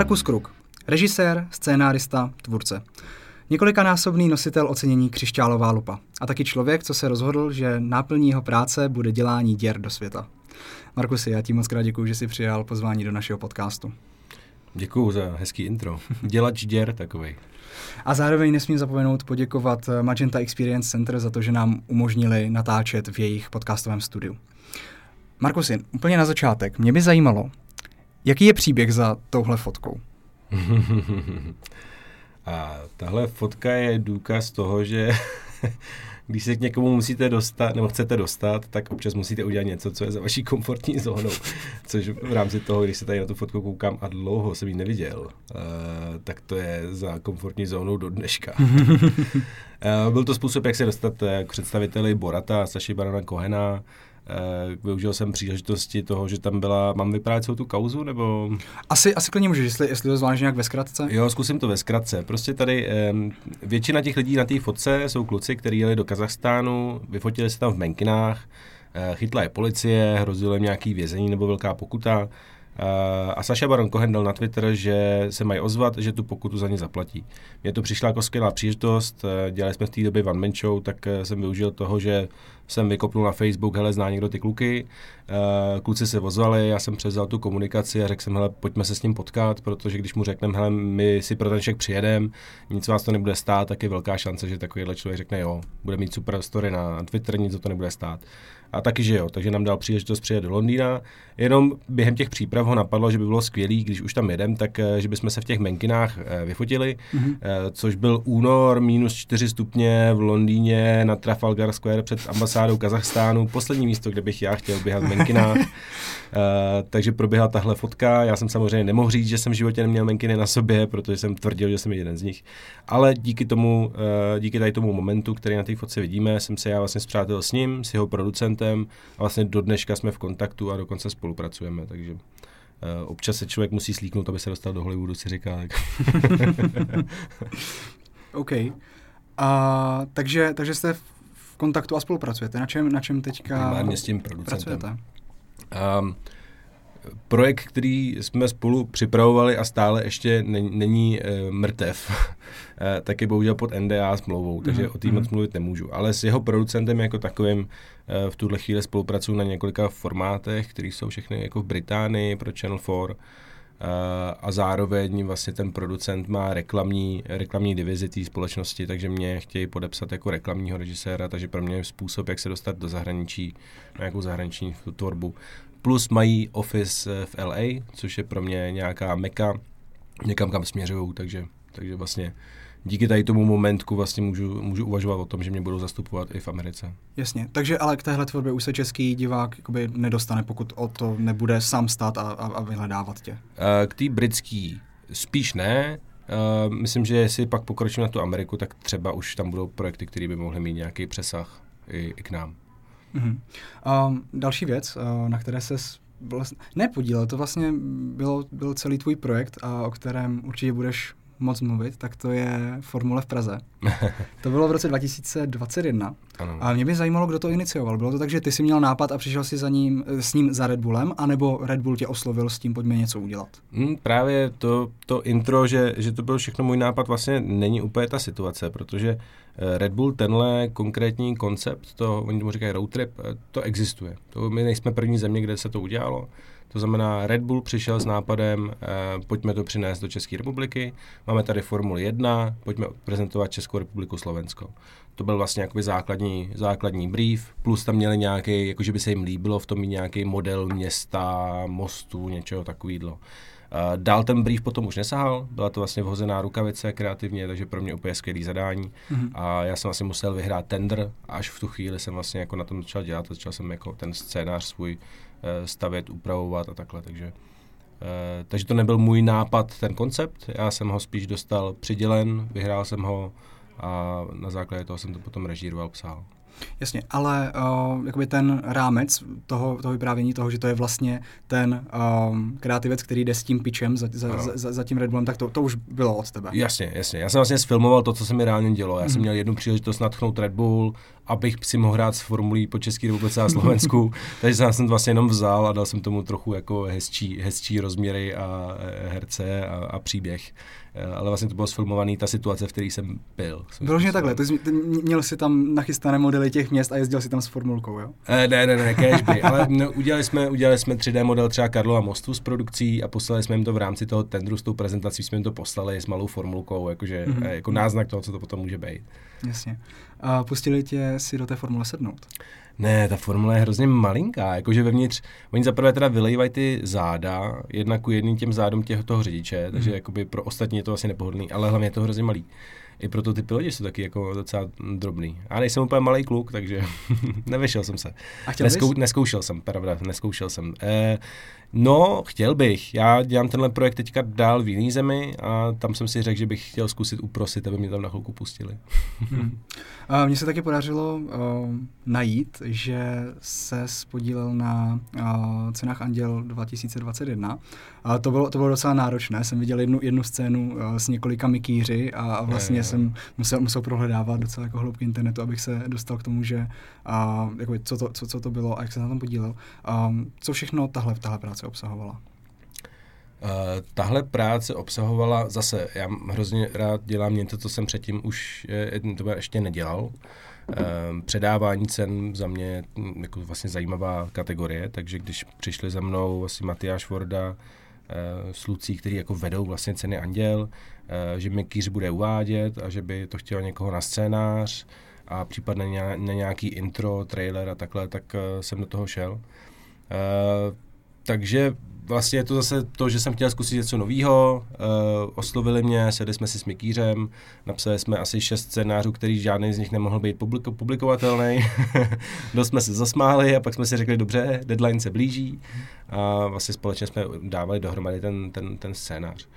Markus Kruk, režisér, scénárista, tvůrce. Několikanásobný nositel ocenění Křišťálová lupa a taky člověk, co se rozhodl, že náplní jeho práce bude dělání děr do světa. Markusi, já ti moc krát děkuji, že jsi přijal pozvání do našeho podcastu. Děkuji za hezký intro. Dělač děr takový. A zároveň nesmím zapomenout poděkovat Magenta Experience Center za to, že nám umožnili natáčet v jejich podcastovém studiu. Markusi, úplně na začátek, mě by zajímalo, jaký je příběh za touhle fotkou? A tahle fotka je důkaz toho, že když se k někomu musíte dostat, nebo chcete dostat, tak občas musíte udělat něco, co je za vaší komfortní zónou. Což v rámci toho, když se tady na tu fotku koukám a dlouho jsem ji neviděl, uh, tak to je za komfortní zónou do dneška. uh, byl to způsob, jak se dostat k představiteli Borata, Saši Barana Kohena, využil jsem příležitosti toho, že tam byla, mám vyprávět celou tu kauzu, nebo... Asi, asi klidně můžeš, jestli, jestli to zvlášť nějak ve zkratce. Jo, zkusím to ve zkratce. Prostě tady um, většina těch lidí na té fotce jsou kluci, kteří jeli do Kazachstánu, vyfotili se tam v Menkinách, uh, chytla je policie, hrozilo jim nějaký vězení nebo velká pokuta. Uh, a Saša Baron Cohen dal na Twitter, že se mají ozvat, že tu pokutu za ně zaplatí. Mně to přišla jako skvělá příležitost, dělali jsme v té době One Man Show, tak jsem využil toho, že jsem vykopnul na Facebook, hele, zná někdo ty kluky. Kluci se vozvali, já jsem převzal tu komunikaci a řekl jsem, hele, pojďme se s ním potkat, protože když mu řekneme, hele, my si pro ten však přijedeme, nic vás to nebude stát, tak je velká šance, že takovýhle člověk řekne, jo, bude mít super story na Twitter, nic to nebude stát. A taky, že jo, takže nám dal příležitost přijet do Londýna. Jenom během těch příprav ho napadlo, že by bylo skvělé, když už tam jedem, tak eh, že bychom se v těch menkinách eh, vyfotili, mm-hmm. což byl únor, minus 4 stupně v Londýně na Trafalgar Square před ambasádou Kazachstánu, poslední místo, kde bych já chtěl běhat v menkinách. Takže proběhla tahle fotka. Já jsem samozřejmě nemohl říct, že jsem v životě neměl menkiny na sobě, protože jsem tvrdil, že jsem jeden z nich. Ale díky tomu, díky tady tomu momentu, který na té fotce vidíme, jsem se já vlastně zpřátel s ním, s jeho producentem a vlastně do dneška jsme v kontaktu a dokonce spolupracujeme. Takže občas se člověk musí slíknout, aby se dostal do Hollywoodu, si říká. OK. A, takže, takže jste v kontaktu a spolupracujete. Na čem, na čem teďka Primárně s tím producentem. Pracujete? Um, projekt, který jsme spolu připravovali a stále ještě není, není uh, mrtev, uh, tak je bohužel pod NDA smlouvou, takže mm-hmm. o tým moc mhm. mluvit nemůžu. Ale s jeho producentem jako takovým uh, v tuhle chvíli spolupracuju na několika formátech, které jsou všechny jako v Británii pro Channel 4 a zároveň vlastně ten producent má reklamní, reklamní divizi té společnosti, takže mě chtějí podepsat jako reklamního režiséra, takže pro mě je způsob, jak se dostat do zahraničí, na nějakou zahraniční tvorbu. Plus mají office v LA, což je pro mě nějaká meka, někam kam směřují, takže, takže vlastně díky tady tomu momentku vlastně můžu, můžu uvažovat o tom, že mě budou zastupovat i v Americe. Jasně, takže ale k téhle tvorbě už se český divák jakoby nedostane, pokud o to nebude sám stát a, a, a vyhledávat tě. K té britský spíš ne, Uh, myslím, že jestli pak pokročím na tu Ameriku, tak třeba už tam budou projekty, které by mohly mít nějaký přesah i, i k nám. Uh-huh. Uh, další věc, uh, na které se vlastně, nepodílel, to vlastně bylo, byl celý tvůj projekt, a o kterém určitě budeš moc mluvit, tak to je Formule v Praze. to bylo v roce 2021. Ano. A mě by zajímalo, kdo to inicioval. Bylo to tak, že ty jsi měl nápad a přišel si za ním, s ním za Red Bullem, anebo Red Bull tě oslovil s tím, pojďme něco udělat? Hmm, právě to, to intro, že, že to byl všechno můj nápad, vlastně není úplně ta situace, protože eh, Red Bull tenhle konkrétní koncept, to oni tomu říkají road trip, eh, to existuje. To my nejsme první země, kde se to udělalo. To znamená, Red Bull přišel s nápadem, eh, pojďme to přinést do České republiky, máme tady Formuli 1, pojďme prezentovat Českou republiku Slovensko. To byl vlastně jakoby základní, základní brief, plus tam měli nějaký, jakože by se jim líbilo v tom nějaký model města, mostu, něčeho takového. Uh, dál ten brief potom už nesahal, byla to vlastně vhozená rukavice kreativně, takže pro mě úplně skvělý zadání. Mm-hmm. A já jsem vlastně musel vyhrát tender, až v tu chvíli jsem vlastně jako na tom začal dělat, začal jsem jako ten scénář svůj stavět, upravovat a takhle, takže uh, takže to nebyl můj nápad, ten koncept, já jsem ho spíš dostal přidělen, vyhrál jsem ho a na základě toho jsem to potom režíroval, psal. Jasně, ale uh, jakoby ten rámec toho, toho vyprávění, toho, že to je vlastně ten um, kreativec, který jde s tím pičem za, za, no. za, za tím Red Bullem, tak to, to už bylo od tebe. Jasně, jasně. Já jsem vlastně sfilmoval to, co se mi reálně dělo. Já mm. jsem mhm. měl jednu příležitost natchnout Red Bull, abych si mohl hrát s formulí po České republice a Slovensku. Takže jsem to vlastně jenom vzal a dal jsem tomu trochu jako hezčí, hezčí rozměry a e, herce a, a příběh. E, ale vlastně to bylo sfilmovaný ta situace, v které jsem byl. Vyloženě takhle, ty, jsi, ty měl si tam nachystané modely těch měst a jezdil si tam s formulkou, jo? E, ne, ne, ne, cashby, ale no, udělali, jsme, udělali jsme 3D model třeba Karlova mostu s produkcí a poslali jsme jim to v rámci toho tendru s tou prezentací, jsme jim to poslali s malou formulkou, jakože, mm-hmm. jako náznak toho, co to potom může být. Jasně. A pustili tě si do té formule sednout? Ne, ta formule je hrozně malinká, jakože vevnitř, oni zaprvé teda vylejvají ty záda, jednak ku jedným těm zádům těch, toho řidiče, mm. takže jakoby pro ostatní je to asi nepohodlný, ale hlavně je to hrozně malý. I proto ty piloti jsou taky jako docela drobný. A nejsem úplně malý kluk, takže nevyšel jsem se. A chtěl Neskou, Neskoušel jsem, pravda, neskoušel jsem. Eh, No, chtěl bych. Já dělám tenhle projekt teďka dál v jiný zemi a tam jsem si řekl, že bych chtěl zkusit uprosit, aby mě tam na chvilku pustili. hmm. A mně se taky podařilo uh, najít, že se spodílel na uh, cenách Anděl 2021. A to bylo, to bylo docela náročné. Jsem viděl jednu, jednu scénu uh, s několika mikýři a, a vlastně je, je. jsem musel, musel prohledávat docela jako hloubky internetu, abych se dostal k tomu, že uh, jako, co, to, co, co to bylo a jak se na tom podílel. Um, co všechno tahle, tahle práce práce obsahovala? Uh, tahle práce obsahovala zase, já hrozně rád dělám něco, co jsem předtím už uh, to ještě nedělal. Uh, předávání cen za mě hm, jako vlastně zajímavá kategorie, takže když přišli za mnou asi Matyáš Vorda, uh, s který jako vedou vlastně ceny Anděl, že mi kýř bude uvádět a že by to chtělo někoho na scénář a případně na nějaký intro, trailer a takhle, tak jsem do toho šel. Uh, takže vlastně je to zase to, že jsem chtěl zkusit něco nového. Uh, oslovili mě, sedli jsme si s Mikýřem, napsali jsme asi šest scénářů, který žádný z nich nemohl být publiko- publikovatelný. Dost jsme se zasmáli a pak jsme si řekli, dobře, deadline se blíží. A vlastně společně jsme dávali dohromady ten, ten, ten scénář. A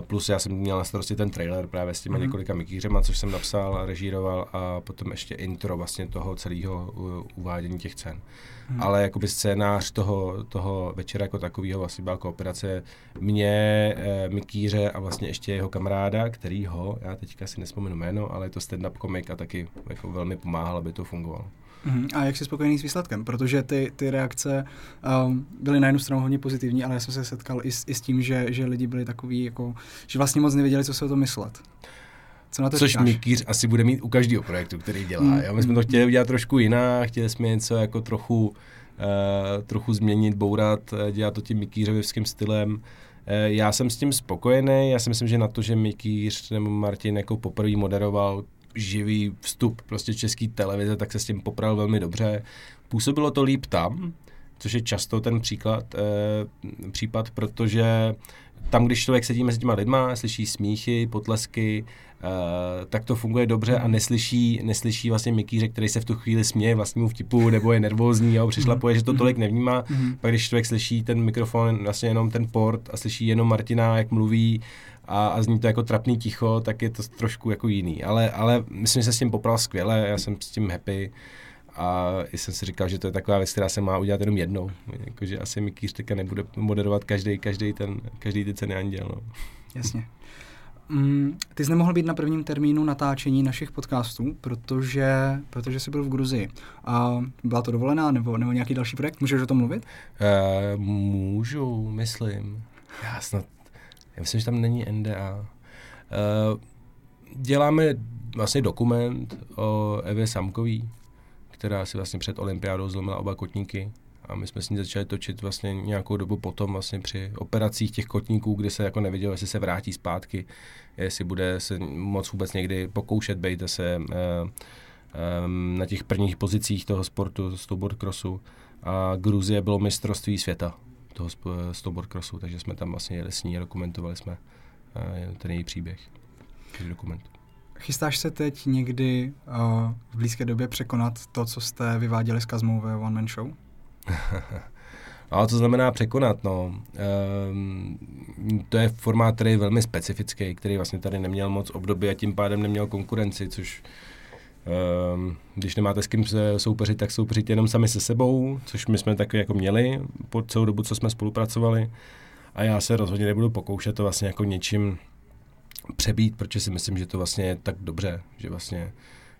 plus já jsem měl na starosti ten trailer právě s těmi mm-hmm. několika mikýřema, což jsem napsal, režíroval a potom ještě intro vlastně toho celého uvádění těch cen. Hmm. Ale jakoby scénář toho, toho večera jako takového vlastně byla kooperace mě, e, Mikýře a vlastně ještě jeho kamaráda, který ho, já teďka si nespomenu jméno, ale je to stand-up komik a taky jako velmi pomáhal, aby to fungovalo. Hmm. A jak jsi spokojený s výsledkem? Protože ty, ty reakce um, byly na jednu stranu hodně pozitivní, ale já jsem se setkal i s, i s tím, že, že lidi byli takový, jako, že vlastně moc nevěděli, co se o to myslet. Co na to Což říkáš? Mikýř asi bude mít u každého projektu, který dělá. Mm. Jo? My jsme to chtěli udělat trošku jinak, chtěli jsme něco jako trochu, uh, trochu změnit, bourat, eh, dělat to tím Mikýřovským stylem. Uh, já jsem s tím spokojený, já si myslím, že na to, že Mikýř nebo Martin jako poprvé moderoval živý vstup prostě české televize, tak se s tím popral velmi dobře. Působilo to líp tam, což je často ten příklad, eh, případ, protože tam, když člověk sedí mezi těma lidma, slyší smíchy, potlesky, Uh, tak to funguje dobře a neslyší, neslyší vlastně Mikýře, který se v tu chvíli směje vlastnímu vtipu nebo je nervózní a přišlapuje, že to mhm. tolik nevnímá. Mm-hmm. Pak když člověk slyší ten mikrofon, vlastně jenom ten port a slyší jenom Martina, jak mluví a, a zní to jako trapný ticho, tak je to trošku jako jiný. Ale, ale myslím, že se s tím popral skvěle, já jsem s tím happy a jsem si říkal, že to je taková věc, která se má udělat jenom jednou. Jakože asi Mikýř teďka nebude moderovat každý, každý ten, každý ty ceny anděl. No. Jasně. Mm, ty jsi nemohl být na prvním termínu natáčení našich podcastů, protože, protože jsi byl v Gruzii. A byla to dovolená nebo, nebo nějaký další projekt? Můžeš o tom mluvit? Uh, můžu, myslím. Já snad, já myslím, že tam není NDA. Uh, eh, děláme vlastně dokument o Evě Samkový, která si vlastně před olympiádou zlomila oba kotníky a my jsme s ní začali točit vlastně nějakou dobu potom vlastně při operacích těch kotníků, kdy se jako nevědělo, jestli se vrátí zpátky, jestli bude se moc vůbec někdy pokoušet být se uh, um, na těch prvních pozicích toho sportu, snowboard crossu. A Gruzie bylo mistrovství světa toho snowboard crossu, takže jsme tam vlastně jeli s ní a dokumentovali jsme ten její příběh, dokument. Chystáš se teď někdy uh, v blízké době překonat to, co jste vyváděli s Kazmou ve One Man Show? No, co znamená překonat? No, um, to je formát, který je velmi specifický, který vlastně tady neměl moc období a tím pádem neměl konkurenci, což Um, když nemáte s kým soupeřit, tak soupeřit jenom sami se sebou, což my jsme taky jako měli po celou dobu, co jsme spolupracovali. A já se rozhodně nebudu pokoušet to vlastně jako něčím přebít, protože si myslím, že to vlastně je tak dobře, že vlastně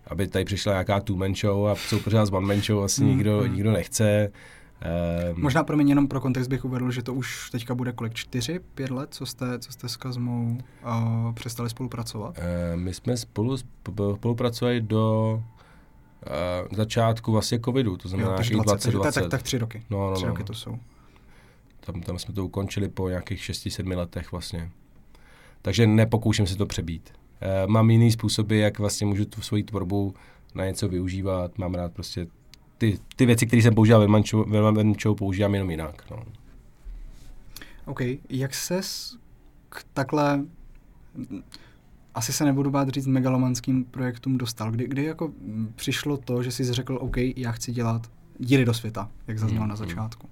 aby tady přišla nějaká two-man show a soupeřila s one-man show asi mm, nikdo, mm. nikdo nechce. Um, Možná pro mě jenom pro kontext bych uvedl, že to už teďka bude kolik, čtyři, pět let, co jste, co jste s Kazmou uh, přestali spolupracovat? Uh, my jsme spolu spolupracovali do uh, začátku vlastně covidu, to znamená jo, 20, 20, 20. Tak, tak, tak tři roky. No, no, tři no. roky to jsou. Tam, tam jsme to ukončili po nějakých 6-7 letech vlastně. Takže nepokouším se to přebít. Uh, mám jiný způsoby, jak vlastně můžu tu svoji tvorbu na něco využívat. Mám rád prostě ty, ty věci, které jsem používal ve Mančou, používám jenom jinak. No. OK. Jak se k takhle asi se nebudu bát říct megalomanským projektům dostal. Kdy, kdy jako přišlo to, že jsi řekl, OK, já chci dělat díry do světa, jak zaznělo hmm. na hmm. začátku?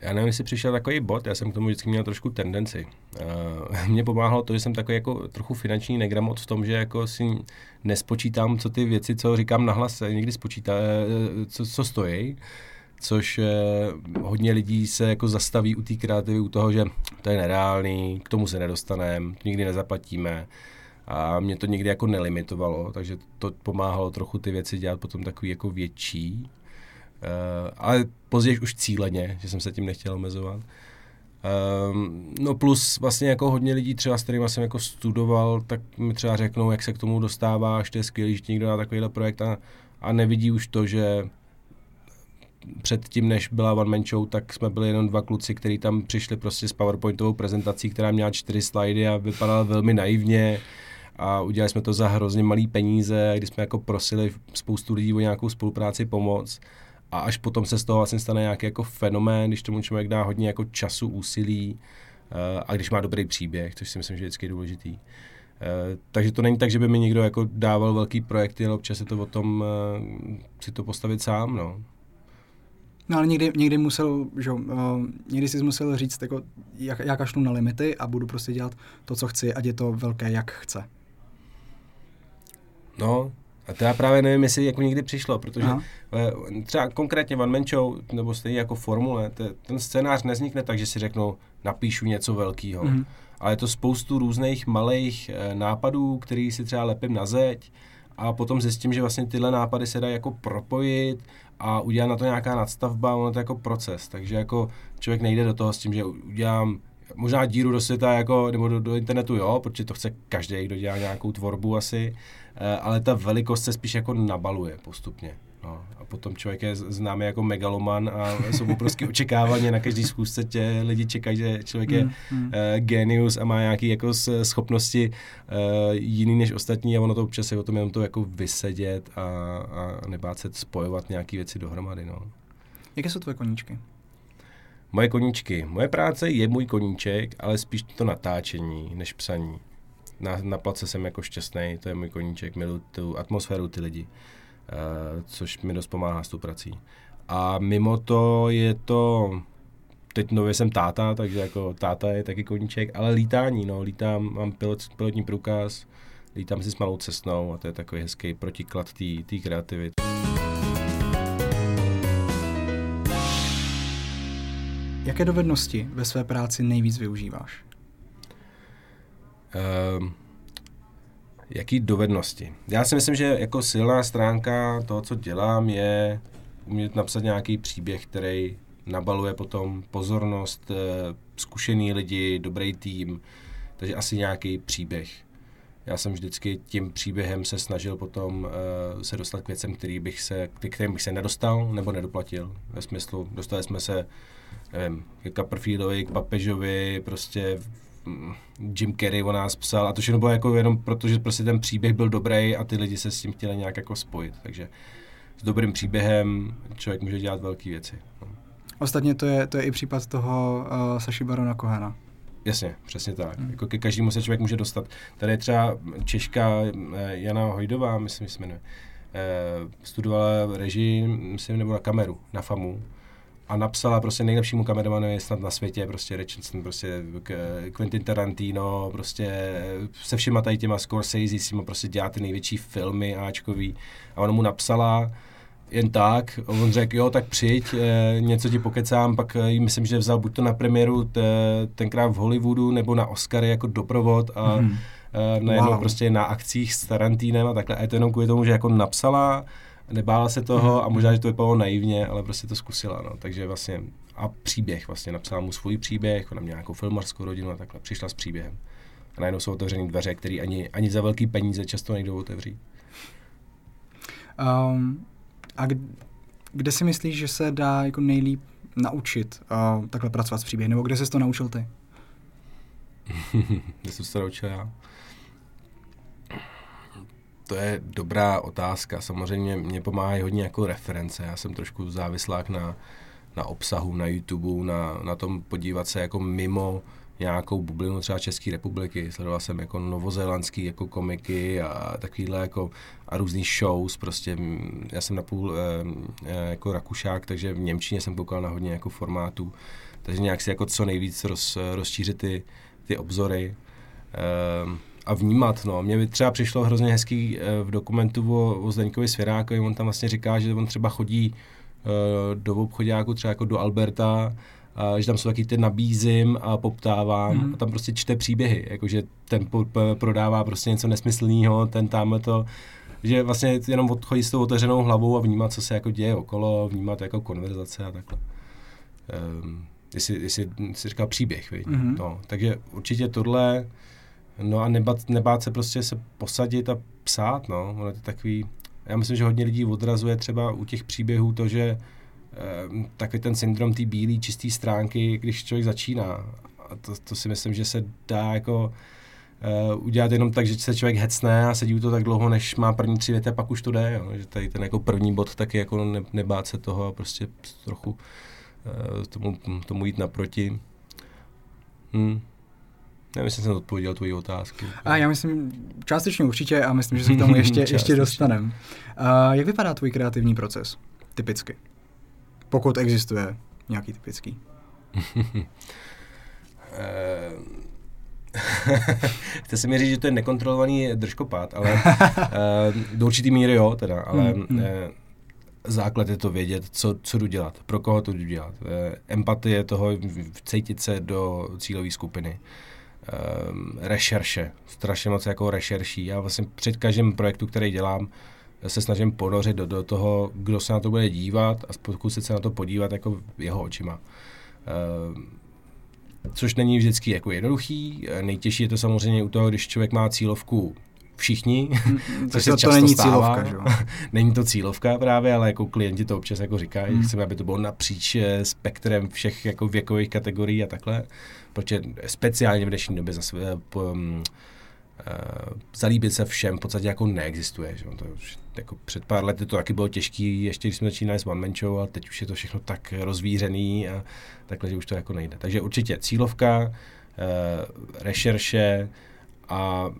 Já nevím, jestli přišel takový bod, já jsem k tomu vždycky měl trošku tendenci. Uh, mě pomáhalo to, že jsem takový jako trochu finanční negramot v tom, že jako si nespočítám, co ty věci, co říkám nahlas, někdy spočítá, eh, co, co stojí což eh, hodně lidí se jako zastaví u té kreativy, u toho, že to je nereálný, k tomu se nedostaneme, nikdy nezaplatíme a mě to nikdy jako nelimitovalo, takže to pomáhalo trochu ty věci dělat potom takový jako větší, uh, ale později už cíleně, že jsem se tím nechtěl omezovat. Um, no plus vlastně jako hodně lidí třeba s kterými jsem jako studoval, tak mi třeba řeknou, jak se k tomu dostáváš, to je skvělý, že někdo dá takovýhle projekt a, a nevidí už to, že předtím, než byla One Man Show, tak jsme byli jenom dva kluci, kteří tam přišli prostě s PowerPointovou prezentací, která měla čtyři slajdy a vypadala velmi naivně a udělali jsme to za hrozně malý peníze, kdy jsme jako prosili spoustu lidí o nějakou spolupráci, pomoc a až potom se z toho vlastně stane nějaký jako fenomén, když tomu člověk dá hodně jako času, úsilí uh, a když má dobrý příběh, což si myslím, že je vždycky důležitý. Uh, takže to není tak, že by mi někdo jako dával velký projekty, ale občas je to o tom uh, si to postavit sám, no. No ale někdy, někdy musel, že, uh, někdy jsi musel říct, jako, jak, já kašlu na limity a budu prostě dělat to, co chci, ať je to velké, jak chce. No, a to já právě nevím, jestli jako někdy přišlo, protože Aha. Eh, třeba konkrétně One Man Show, nebo stejně jako formule, te, ten scénář neznikne tak, že si řeknu, napíšu něco velkého. Mm-hmm. Ale je to spoustu různých malých e, nápadů, který si třeba lepím na zeď a potom zjistím, že vlastně tyhle nápady se dají jako propojit a udělat na to nějaká nadstavba, ono to je jako proces, takže jako člověk nejde do toho s tím, že udělám možná díru do světa jako, nebo do, do internetu, jo, protože to chce každý, kdo dělá nějakou tvorbu asi, eh, ale ta velikost se spíš jako nabaluje postupně. No, a potom člověk je známý jako megaloman a jsou obrovské očekávání na každý schůzce tě lidi čekají, že člověk je mm, mm. Uh, genius a má nějaké jako schopnosti uh, jiný než ostatní a ono to občas je o tom jenom to jako vysedět a, a nebát se spojovat nějaké věci dohromady. No. Jaké jsou tvoje koníčky? Moje koníčky. Moje práce je můj koníček, ale spíš to natáčení než psaní. Na, na place jsem jako šťastný, to je můj koníček, miluji tu atmosféru, ty lidi. Uh, což mi dost pomáhá s tou prací. A mimo to je to, teď nově jsem táta, takže jako táta je taky koníček, ale lítání, no, lítám, mám pilot, pilotní průkaz, lítám si s malou cestnou a to je takový hezký protiklad té kreativity. Jaké dovednosti ve své práci nejvíc využíváš? Um, jaký dovednosti? Já si myslím, že jako silná stránka toho, co dělám, je umět napsat nějaký příběh, který nabaluje potom pozornost, eh, zkušený lidi, dobrý tým, takže asi nějaký příběh. Já jsem vždycky tím příběhem se snažil potom uh, se dostat k věcem, který bych se, kterým bych se nedostal nebo nedoplatil. Ve smyslu, dostali jsme se nevím, k Copperfieldovi, k Papežovi, prostě Jim Carrey o nás psal a to všechno bylo jako jenom proto, že prostě ten příběh byl dobrý a ty lidi se s tím chtěli nějak jako spojit. Takže s dobrým příběhem člověk může dělat velké věci. No. Ostatně to je, to je i případ toho uh, Saši Barona Kohena. Jasně, přesně tak. Hmm. Jako ke každému se člověk může dostat. Tady je třeba Češka eh, Jana Hojdová, myslím, že se jmenuje, eh, studovala režii, myslím, nebo na kameru, na FAMu a napsala prostě nejlepšímu kameramanovi snad na světě, prostě Richardson, prostě Quentin Tarantino, prostě se všema tady těma Scorsese, s prostě dělá ty největší filmy Ačkový a ona mu napsala, jen tak. On řekl, jo, tak přijď, e, něco ti pokecám, pak e, myslím, že vzal buď to na premiéru t, tenkrát v Hollywoodu, nebo na Oscary jako doprovod a hmm. e, najednou wow. prostě na akcích s Tarantínem a takhle. A je to jenom kvůli tomu, že jako napsala, nebála se toho a možná, že to vypadalo naivně, ale prostě to zkusila, no. Takže vlastně a příběh vlastně, napsala mu svůj příběh, ona měla nějakou filmarskou rodinu a takhle, přišla s příběhem. A najednou jsou otevřené dveře, které ani, ani za velký peníze často nejdou otevřít. Um, a kde si myslíš, že se dá jako nejlíp naučit uh, takhle pracovat s příběhem? Nebo kde jsi to naučil ty? kde jsem se to naučil já? To je dobrá otázka. Samozřejmě mě pomáhají hodně jako reference. Já jsem trošku závislák na, na obsahu, na YouTube, na, na tom podívat se jako mimo nějakou bublinu třeba České republiky. Sledoval jsem jako novozélandský jako komiky a takovýhle jako a různý shows, prostě já jsem napůl e, jako Rakušák, takže v Němčině jsem koukal na hodně jako formátů, takže nějak si jako co nejvíc roz, rozšířit ty, ty obzory e, a vnímat, no. Mně by třeba přišlo hrozně hezký e, v dokumentu o, o Zdeňkovi Svěrákovi, on tam vlastně říká, že on třeba chodí e, do obchodáku třeba jako do Alberta a že tam jsou taky ty nabízím a poptávám mm. a tam prostě čte příběhy, jakože ten prodává prostě něco nesmyslného, ten tam to, že vlastně jenom odchodí s tou otevřenou hlavou a vnímat, co se jako děje okolo, vnímat jako konverzace a takhle. Um, jestli, jestli si říkal příběh, mm-hmm. no, takže určitě tohle, no a nebát, nebát se prostě se posadit a psát, no, ono je to takový, já myslím, že hodně lidí odrazuje třeba u těch příběhů to, že Ehm, takový ten syndrom té bílé čisté stránky, když člověk začíná. A to, to si myslím, že se dá jako uh, udělat jenom tak, že se člověk hecne a sedí u to tak dlouho, než má první tři věty a pak už to jde. Jo. Že tady ten jako první bod taky jako ne, nebát se toho a prostě trochu uh, tomu, tomu jít naproti. Hmm. Nevím, jestli jsem odpověděl tvoji otázku. A já myslím, částečně určitě a myslím, že se k tomu ještě, ještě dostaneme. Uh, jak vypadá tvůj kreativní proces? Typicky. Pokud existuje nějaký typický. Chce se mi říct, že to je nekontrolovaný držkopát, ale uh, do určitý míry jo, teda, ale mm, mm. Uh, základ je to vědět, co, co jdu dělat, pro koho to jdu dělat. Uh, empatie toho, cítit se do cílové skupiny. Uh, rešerše, strašně moc jako rešerší. Já vlastně před každým projektu, který dělám, se snažím ponořit do, do toho, kdo se na to bude dívat a pokusit se na to podívat jako jeho očima. Uh, což není vždycky jako jednoduchý. Nejtěžší je to samozřejmě u toho, když člověk má cílovku všichni, mm, což se to, často to není stává. cílovka, že? není to cílovka právě, ale jako klienti to občas jako říkají, mm. chceme, aby to bylo napříč eh, spektrem všech jako věkových kategorií a takhle, protože speciálně v dnešní době zase po, um, uh, zalíbit se všem v podstatě jako neexistuje. Že? To už, jako před pár lety to taky bylo těžké, ještě když jsme začínali s One Man Show a teď už je to všechno tak rozvířený a takhle, že už to jako nejde. Takže určitě cílovka, uh, rešerše a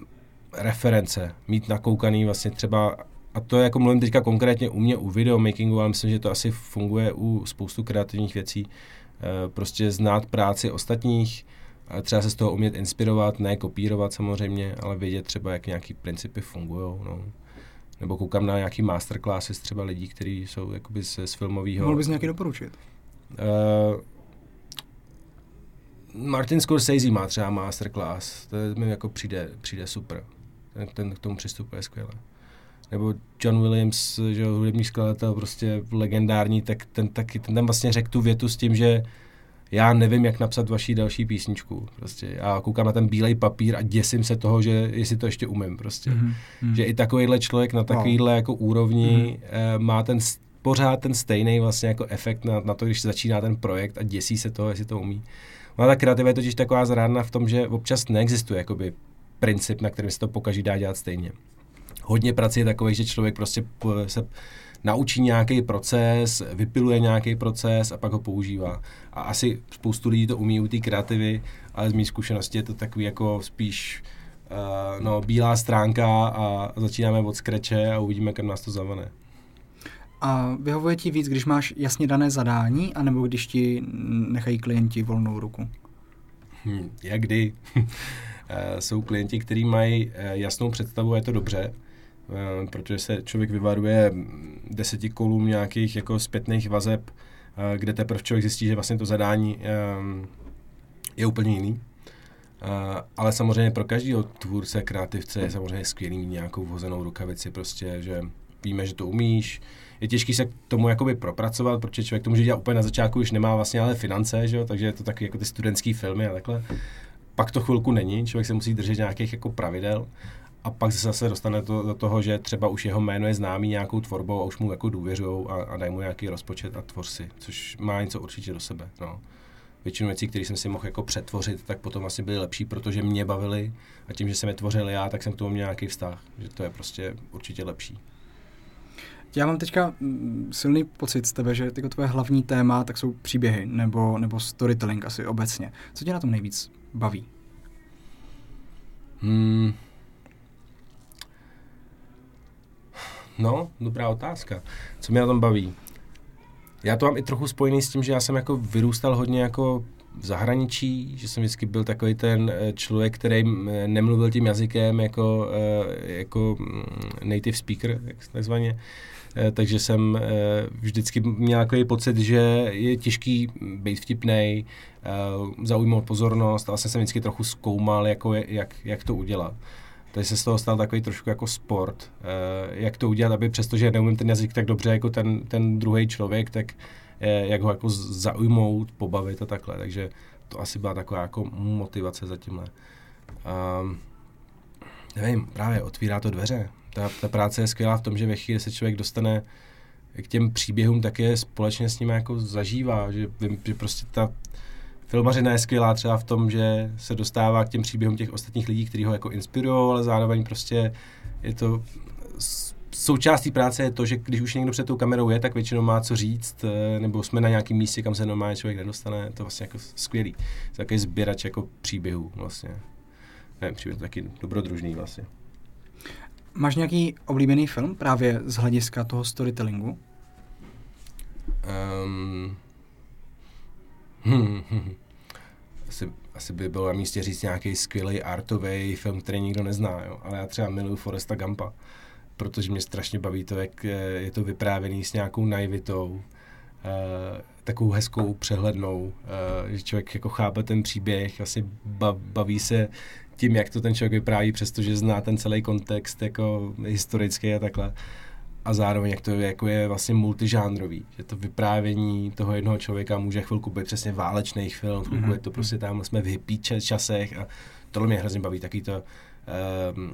reference, mít nakoukaný vlastně třeba a to je jako mluvím teďka konkrétně u mě u videomakingu, ale myslím, že to asi funguje u spoustu kreativních věcí. Uh, prostě znát práci ostatních, a třeba se z toho umět inspirovat, ne kopírovat samozřejmě, ale vědět třeba, jak nějaký principy fungují. No. Nebo koukám na nějaký masterclassy třeba lidí, kteří jsou jakoby z, z filmového. Mohl bys nějaký doporučit? Uh, Martin Scorsese má třeba masterclass, to mi jako přijde, přijde super. Ten, ten k tomu přistupuje skvěle. Nebo John Williams, že hudební skladatel, prostě legendární, tak ten taky, ten tam vlastně řekl tu větu s tím, že já nevím, jak napsat vaší další písničku. Prostě já koukám na ten bílej papír a děsím se toho, že jestli to ještě umím. Prostě. Mm-hmm. Že i takovýhle člověk na takovýhle wow. jako úrovni mm-hmm. má ten pořád ten stejný vlastně jako efekt na, na to, když začíná ten projekt a děsí se toho, jestli to umí. No ta kreativa je totiž taková zrádna v tom, že občas neexistuje jakoby princip, na kterém se to pokaží dá dělat stejně. Hodně prací je takový, že člověk prostě se naučí nějaký proces, vypiluje nějaký proces a pak ho používá. A asi spoustu lidí to umí u té kreativy, ale z mé zkušenosti je to takový jako spíš uh, no, bílá stránka a začínáme od skreče a uvidíme, kam nás to zavane. A vyhovuje ti víc, když máš jasně dané zadání, anebo když ti nechají klienti volnou ruku? Hmm, jak kdy. Eh, jsou klienti, kteří mají eh, jasnou představu, je to dobře, protože se člověk vyvaruje deseti kolům nějakých jako zpětných vazeb, kde teprve člověk zjistí, že vlastně to zadání je úplně jiný. Ale samozřejmě pro každého tvůrce, kreativce je samozřejmě skvělý mít nějakou vhozenou rukavici, prostě, že víme, že to umíš, je těžké se k tomu jakoby propracovat, protože člověk to může dělat úplně na začátku, už nemá vlastně ale finance, že jo? takže je to taky jako ty studentské filmy a takhle. Pak to chvilku není, člověk se musí držet nějakých jako pravidel a pak se zase dostane to, do toho, že třeba už jeho jméno je známý nějakou tvorbou a už mu jako důvěřují a, a dají mu nějaký rozpočet a tvor si, což má něco určitě do sebe. No. Většinu věcí, které jsem si mohl jako přetvořit, tak potom asi byly lepší, protože mě bavily a tím, že jsem je tvořil já, tak jsem k tomu měl nějaký vztah, že to je prostě určitě lepší. Já mám teďka mm, silný pocit z tebe, že jako tvoje hlavní téma tak jsou příběhy nebo, nebo storytelling asi obecně. Co tě na tom nejvíc baví? Hmm. No, dobrá otázka. Co mě na tom baví? Já to mám i trochu spojený s tím, že já jsem jako vyrůstal hodně jako v zahraničí, že jsem vždycky byl takový ten eh, člověk, který eh, nemluvil tím jazykem jako, eh, jako mm, native speaker, takzvaně. Takže jsem vždycky měl takový pocit, že je těžký být vtipný, zaujmout pozornost a vlastně jsem vždycky trochu zkoumal, jako jak, jak to udělat. Takže se z toho stal takový trošku jako sport, jak to udělat, aby přestože neumím ten jazyk tak dobře jako ten, ten druhý člověk, tak jak ho jako zaujmout, pobavit a takhle. Takže to asi byla taková jako motivace za tímhle. Um, nevím, právě otvírá to dveře. Ta, ta práce je skvělá v tom, že ve chvíli se člověk dostane k těm příběhům, tak je společně s nimi jako zažívá, že, že prostě ta filmařina je skvělá třeba v tom, že se dostává k těm příběhům těch ostatních lidí, kteří ho jako inspirují, ale zároveň prostě je to součástí práce je to, že když už někdo před tou kamerou je, tak většinou má co říct, eh, nebo jsme na nějakém místě, kam se normálně člověk nedostane, to vlastně jako skvělý. To takový sběrač jako příběhů vlastně. Nevím, příběh taky dobrodružný vlastně. Máš nějaký oblíbený film právě z hlediska toho storytellingu? Um, hmm, asi, asi by bylo na místě říct nějaký skvělý artový film, který nikdo nezná, jo? ale já třeba miluju Foresta Gampa protože mě strašně baví to, jak je to vyprávěný s nějakou naivitou, Uh, takovou hezkou, přehlednou, uh, že člověk jako chápe ten příběh, vlastně baví se tím, jak to ten člověk vypráví, přestože zná ten celý kontext jako historický a takhle. A zároveň, jak to je, jako je vlastně multižánrový, že to vyprávění toho jednoho člověka může chvilku být přesně válečný film, chvilku mm-hmm. je to prostě tam jsme v hippie časech a tohle mě hrozně baví, taky to um,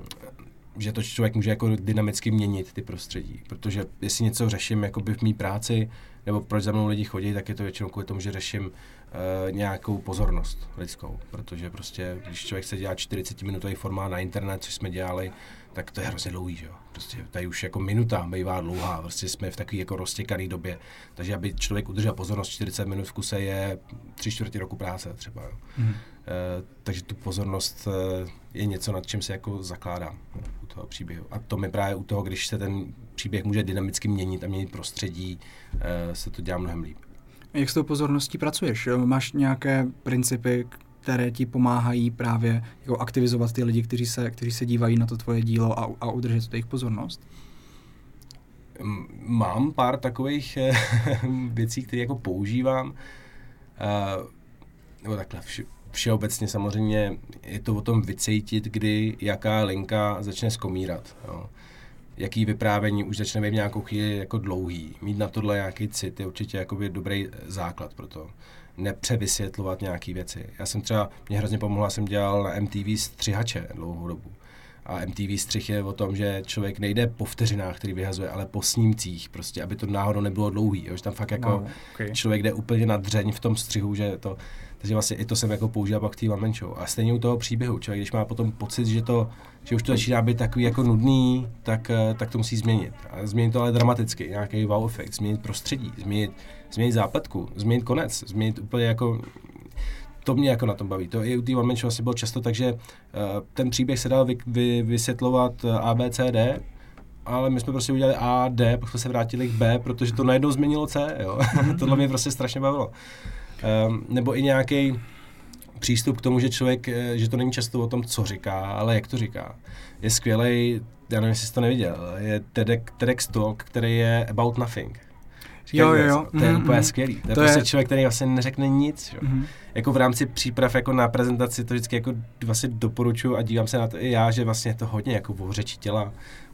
že to člověk může jako dynamicky měnit ty prostředí, protože jestli něco řeším jakoby v mý práci, nebo proč za mnou lidi chodí, tak je to většinou kvůli tomu, že řeším uh, nějakou pozornost lidskou, protože prostě, když člověk chce dělat 40-minutový formát na internet, což jsme dělali, tak to je hrozně dlouhý, že jo. Prostě tady už jako minuta bývá dlouhá, prostě jsme v takové jako roztěkané době. Takže aby člověk udržel pozornost 40 minut v kuse je tři čtvrtě roku práce třeba. Jo. Mm. Uh, takže tu pozornost uh, je něco, nad čím se jako zakládá no, u toho příběhu. A to mi právě u toho, když se ten příběh může dynamicky měnit a měnit prostředí, uh, se to dělá mnohem líp. Jak s tou pozorností pracuješ? Máš nějaké principy, které ti pomáhají právě jako aktivizovat ty lidi, kteří se, kteří se dívají na to tvoje dílo a, a udržet jejich pozornost? Mám pár takových eh, věcí, které jako používám. Uh, nebo takhle, vše, všeobecně samozřejmě je to o tom vycejtit, kdy jaká linka začne skomírat. Jo. Jaký vyprávění už začne být nějakou chvíli jako dlouhý. Mít na tohle nějaký cit je určitě jakoby dobrý základ pro to nepřevysvětlovat nějaké věci. Já jsem třeba, mě hrozně pomohla, jsem dělal na MTV střihače dlouhou dobu. A MTV střih je o tom, že člověk nejde po vteřinách, který vyhazuje, ale po snímcích, prostě, aby to náhodou nebylo dlouhý. Jo? Že tam fakt jako no, okay. člověk jde úplně na dřeň v tom střihu, že to, takže vlastně i to jsem jako používal pak té One Show. A stejně u toho příběhu, člověk, když má potom pocit, že, to, že už to začíná být takový jako nudný, tak, eh, tak to musí změnit. A změnit to ale dramaticky, nějaký wow efekt, změnit prostředí, změnit, změnit zápletku, změnit konec, změnit úplně jako to mě jako na tom baví. To i u té One Man Show asi bylo často tak, že uh, ten příběh se dal vy, vy, vysvětlovat uh, ABCD ale my jsme prostě udělali A, D, pak jsme se vrátili k B, protože to najednou změnilo C, jo. Tohle mě prostě strašně bavilo. Um, nebo i nějaký přístup k tomu, že člověk, eh, že to není často o tom, co říká, ale jak to říká. Je skvělý, já nevím, jestli jsi to neviděl, je TEDx, TEDx Talk, který je about nothing. Jo, jo, jo. To je Mhm, úplně mhm. skvělý. To je To prostě je- člověk, který vlastně neřekne nic. Jo. Mhm. Jako v rámci příprav jako na prezentaci to vždycky jako vlastně doporučuji a dívám se na to i já, že vlastně je to hodně jako o řeči těla,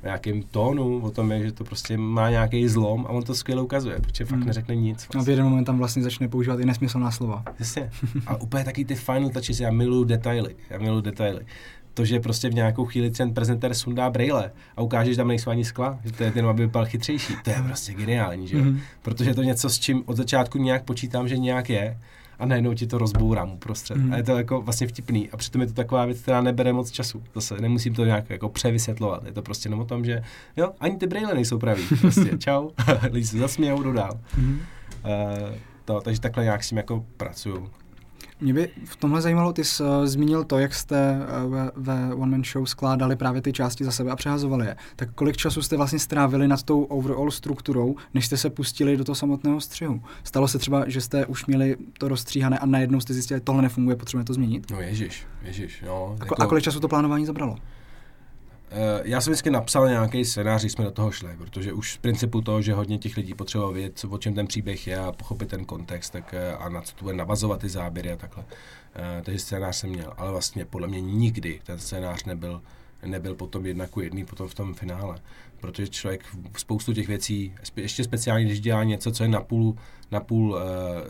o nějakém tónu, o tom, je, že to prostě má nějaký zlom a on to skvěle ukazuje, protože fakt Mhm. neřekne nic. A v jeden moment tam vlastně začne používat i nesmyslná slova. Jasně. A úplně taky ty final touches, já miluju detaily, já miluju detaily. To, že prostě v nějakou chvíli ten prezentér sundá brejle a ukáže, že tam nejsou ani skla, že to je jenom, aby vypadal chytřejší. To je prostě geniální, že jo? Mhm. Protože je to něco, s čím od začátku nějak počítám, že nějak je a najednou ti to rozbourám uprostřed. Mhm. A je to jako vlastně vtipný. A přitom je to taková věc, která nebere moc času. Zase nemusím to nějak jako převysvětlovat. Je to prostě jenom o tom, že jo, ani ty brejle nejsou pravý. Prostě čau, lidi se zasmějou, jdu dál. Mhm. Uh, to, takže takhle nějak s tím jako pracuju. Mě by v tomhle zajímalo, ty jsi uh, zmínil to, jak jste uh, ve, ve One Man Show skládali právě ty části za sebe a přehazovali je. Tak kolik času jste vlastně strávili nad tou overall strukturou, než jste se pustili do toho samotného střihu? Stalo se třeba, že jste už měli to rozstříhané a najednou jste zjistili, tohle nefunguje, potřebujeme to změnit? No ježiš, ježiš, jo. A, ko- a kolik času to plánování zabralo? Eh, Já jsem vždycky napsal nějaký scénář, jsme do toho šli, protože už z principu toho, že hodně těch lidí potřebovalo vědět, o čem ten příběh je a pochopit ten kontext tak, eh, a na co to bude navazovat ty záběry a takhle. Eh, Takže scénář jsem měl, ale vlastně podle mě nikdy ten scénář nebyl, nebyl potom jedna jedný potom v tom finále. Protože člověk spoustu těch věcí, ještě speciálně, když dělá něco, co je napůl, napůl uh,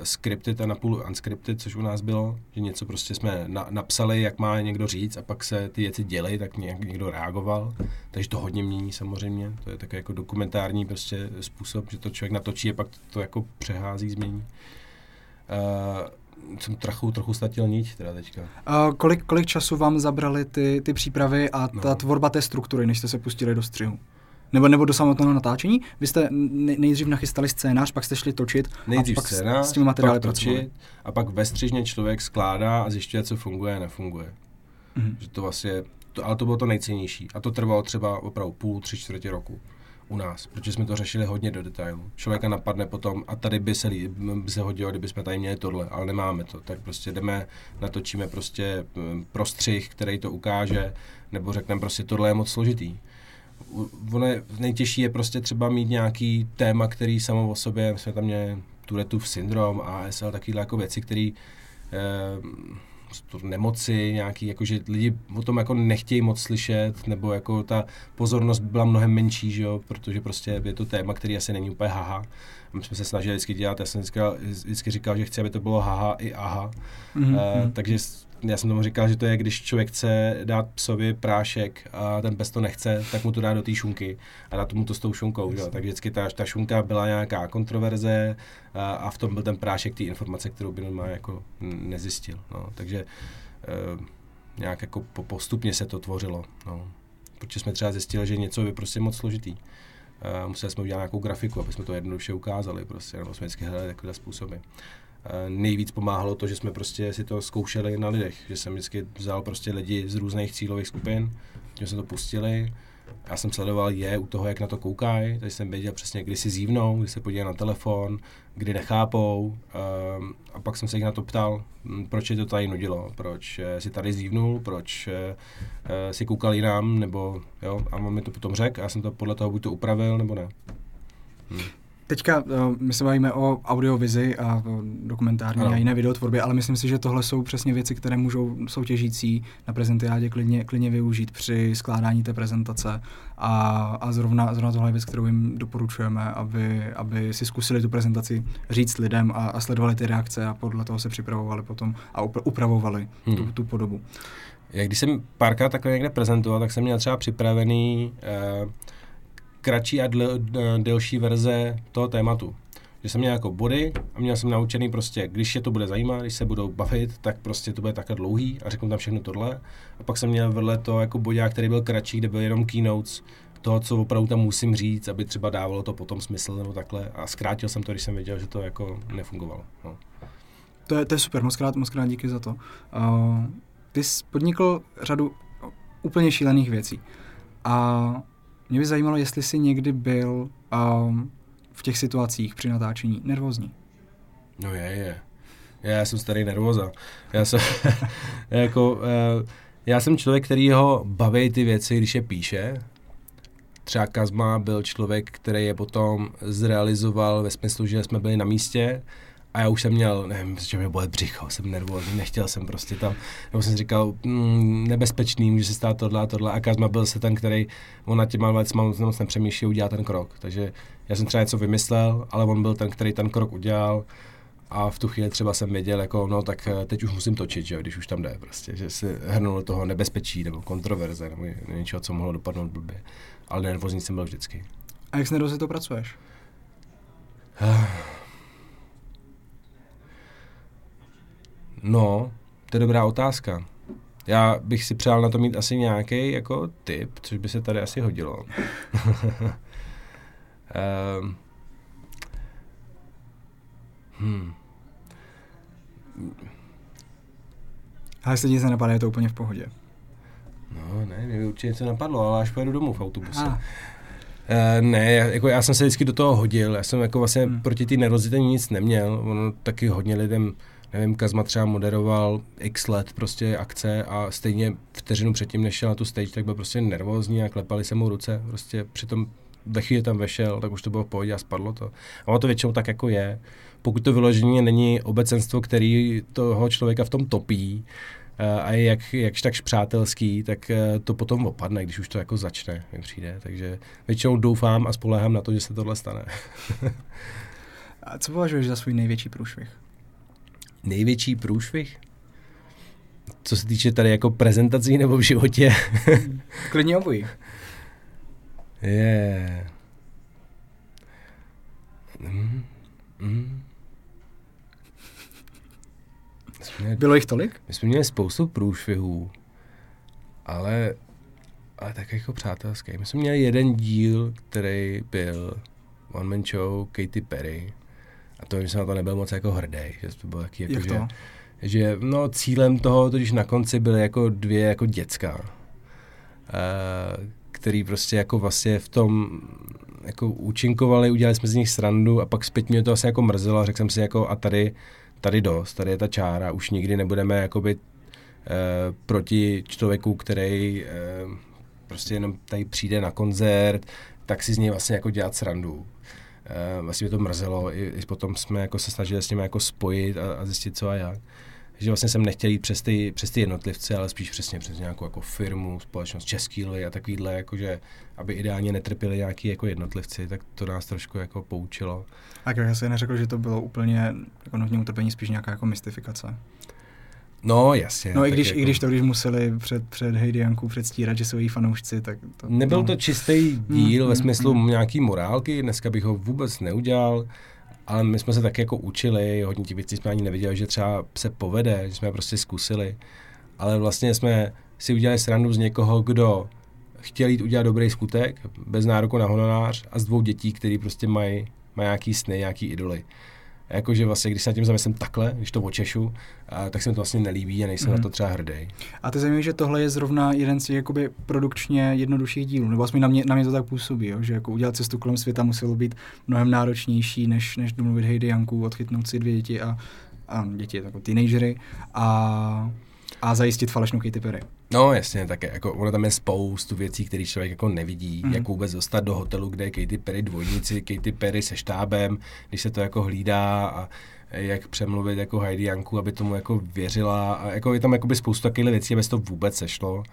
scripted a napůl unscripted, což u nás bylo, že něco prostě jsme na, napsali, jak má někdo říct a pak se ty věci dělají, tak nějak někdo reagoval. Takže to hodně mění samozřejmě. To je takový jako dokumentární prostě způsob, že to člověk natočí a pak to, to jako přehází, změní. Uh, jsem trochu, trochu ztratil niť teda teďka. Uh, kolik, kolik času vám zabrali ty, ty přípravy a ta No. tvorba té struktury, než jste se pustili do střihu? Nebo, nebo do samotného natáčení? Vy jste nej- nejdřív nachystali scénář, pak jste šli točit Nejdřív a pak s- scénář, s těmi materiály pracovali. točit a pak ve střižně člověk skládá a zjišťuje, co funguje a nefunguje. Mhm. Že to vlastně, to, ale to bylo to nejcennější. A to trvalo třeba opravdu půl, tři čtvrtě roku u nás, protože jsme to řešili hodně do detailu. Člověka napadne potom, a tady by se, by se hodilo, kdyby jsme tady měli tohle, ale nemáme to. Tak prostě jdeme, natočíme prostě prostřih, který to ukáže, nebo řekneme prostě tohle je moc složitý. Ono je, nejtěžší je prostě třeba mít nějaký téma, který samo o sobě, my jsme tam měli Turetův syndrom, ASL, takovéhle jako věci, které to nemoci nějaký, jako že lidi o tom jako nechtějí moc slyšet, nebo jako ta pozornost by byla mnohem menší, že jo, protože prostě je to téma, který asi není úplně haha. A my jsme se snažili vždycky dělat, já jsem vždycky, vždycky říkal, že chci, aby to bylo haha i aha. Mhm, Uh, mhm. takže já jsem tomu říkal, že to je, když člověk chce dát psovi prášek a ten pes to nechce, tak mu to dá do té šunky a dá tomu to s tou šunkou. Že? jo. Tak vždycky ta, ta šunka byla nějaká kontroverze a, a v tom byl ten prášek té informace, kterou by normálně jako nezjistil. No. Takže uh, nějak jako po, postupně se to tvořilo. No. Protože jsme třeba zjistili, že něco je prostě moc složitý. Uh, museli jsme udělat nějakou grafiku, aby jsme to jednoduše ukázali, prostě, nebo jsme vždycky hledali takové způsoby. Uh, nejvíc pomáhalo to, že jsme prostě si to zkoušeli na lidech, že jsem vždycky vzal prostě lidi z různých cílových skupin, že jsme to pustili, já jsem sledoval je u toho, jak na to koukají, takže jsem věděl přesně, kdy si zívnou, kdy se podívají na telefon, kdy nechápou um, a pak jsem se jich na to ptal, hm, proč je to tady nudilo, proč eh, si tady zívnul, proč eh, eh, si koukal jinam, nebo jo, a on mi to potom řekl a já jsem to podle toho buď to upravil, nebo ne. Hm. Teďka uh, my se bavíme o audiovizi a o dokumentární Ano. a jiné videotvorbě, ale myslím si, že tohle jsou přesně věci, které můžou soutěžící na prezentiádě klidně, klidně využít při skládání té prezentace a, a zrovna, zrovna tohle je věc, kterou jim doporučujeme, aby, aby si zkusili tu prezentaci říct lidem a, a sledovali ty reakce a podle toho se připravovali potom a upra- upravovali Hmm. tu, tu podobu. Jak když jsem párkrát takhle někde prezentoval, tak jsem měl třeba připravený eh, kratší a dl, delší verze toho tématu. Že jsem měl jako body a měl jsem naučený prostě, když je to bude zajímat, když se budou bavit, tak prostě to bude takhle dlouhý a řeknu tam všechno tohle. A pak jsem měl vedle to jako bodák, který byl kratší, kde byl jenom keynotes, toho, co opravdu tam musím říct, aby třeba dávalo to potom smysl nebo takhle. A zkrátil jsem to, když jsem věděl, že to jako nefungovalo. No. To je, to je super, moc krát, moc krát díky za to. Uh, ty jsi podnikl řadu úplně šílených věcí. A Mě by zajímalo, jestli jsi někdy byl um, v těch situacích při natáčení nervózní. No je, je. Já jsem starý nervoza. Já jsem, jako, uh, já jsem člověk, který ho baví ty věci, když je píše. Třeba Kazma byl člověk, který je potom zrealizoval ve smyslu, že jsme byli na místě a já už jsem měl, nevím, že mě bude břicho, jsem nervózní, nechtěl jsem prostě tam, nebo jsem říkal, mm, nebezpečný, může se stát tohle a tohle. A Kazma byl se ten, který, on na těma věcma moc nepřemýšlí, udělá ten krok. Takže já jsem třeba něco vymyslel, ale on byl ten, který ten krok udělal a v tu chvíli třeba jsem věděl, jako, no tak eh, teď už musím točit, že, když už tam jde, prostě, že si hrnul do toho nebezpečí nebo kontroverze nebo něčeho, co mohlo dopadnout blbě. Ale nervózní jsem byl vždycky. A jak s nervozitou pracuješ? No, to je dobrá otázka. Já bych si přál na to mít asi nějaký jako tip, což by se tady asi hodilo. um, hmm. Ale jestli nic nenapadá, je to úplně v pohodě. No, ne, mě by určitě něco napadlo, ale až pojedu domů v autobuse. Ah. Uh, ne, jako já jsem se vždycky do toho hodil, já jsem jako vlastně hmm. proti té nervozitě nic neměl, ono taky hodně lidem, nevím, Kazma třeba moderoval x let prostě akce a stejně vteřinu předtím, než šel na tu stage, tak byl prostě nervózní a klepali se mu ruce, prostě přitom ve chvíli tam vešel, tak už to bylo v pohodě a spadlo to. A ono to většinou tak jako je. Pokud to vyložení není obecenstvo, který toho člověka v tom topí, eh, a je jak, jakž takž přátelský, tak eh, to potom opadne, když už to jako začne, jak přijde. Takže většinou doufám a spolehám na to, že se tohle stane. a co považuješ za svůj největší průšvih? Největší průšvih? Co se týče tady jako prezentací nebo v životě? Klidně obojí. Je. Mm, mm. Měli, Bylo jich tolik? My jsme měli spoustu průšvihů, ale, ale tak jako přátelský. My jsme měli jeden díl, který byl One Man Show, Katy Perry. A to jsem na to nebyl moc jako hrdý. Že to bylo taky jako, Jak to? Že, že no, cílem toho, když na konci byly jako dvě jako děcka, uh, který prostě jako vlastně v tom jako účinkovali, udělali jsme z nich srandu a pak zpět mě to asi jako mrzelo a řekl jsem si jako a tady, tady dost, tady je ta čára, už nikdy nebudeme jakoby eh, proti člověku, který eh, prostě jenom tady přijde na koncert, tak si z něj vlastně jako dělat srandu. Eh, vlastně mě to mrzelo, i, i potom jsme jako se snažili s nimi jako spojit a, a zjistit co a jak že vlastně jsem nechtěl jít přes ty, přes ty jednotlivce, ale spíš přesně přes nějakou jako firmu, společnost Český lid a takovýhle, jakože, aby ideálně netrpěli nějaký jako jednotlivci, tak to nás trošku jako poučilo. A jak se neřekl, že to bylo úplně jako nutně utrpení, spíš nějaká jako mystifikace? No, jasně. No i když, jako... i když to, když museli před, před Heidianku předstírat, že jsou její fanoušci, tak to... Nebyl no. to čistý díl mm, ve smyslu mm, nějaký morálky, dneska bych ho vůbec neudělal ale my jsme se taky jako učili, hodně těch věcí jsme ani nevěděli, že třeba se povede, že jsme prostě zkusili, ale vlastně jsme si udělali srandu z někoho, kdo chtěl jít udělat dobrý skutek, bez nároku na honorář a z dvou dětí, který prostě mají, mají nějaký sny, nějaký idoly jakože vlastně, když se na tím zamyslím takhle, když to očešu, a, tak se mi to vlastně nelíbí a nejsem mm. na mhm. to třeba hrdý. A to zajímavé, že tohle je zrovna jeden z těch jakoby produkčně jednodušších dílů, nebo aspoň na mě, na mě to tak působí, jo? že jako udělat cestu kolem světa muselo být mnohem náročnější, než, než domluvit Heidi Janku, odchytnout si dvě děti a, a děti, jako teenagery a a zajistit falešnou Katy Perry. No jasně, tak jako ono tam je spoustu věcí, které člověk jako nevidí, mm. jak vůbec dostat do hotelu, kde je Katy Perry dvojnici, Katy Perry se štábem, když se to jako hlídá a jak přemluvit jako Heidi Janku, aby tomu jako věřila a jako je tam jakoby spoustu takových věcí, aby to vůbec sešlo, uh,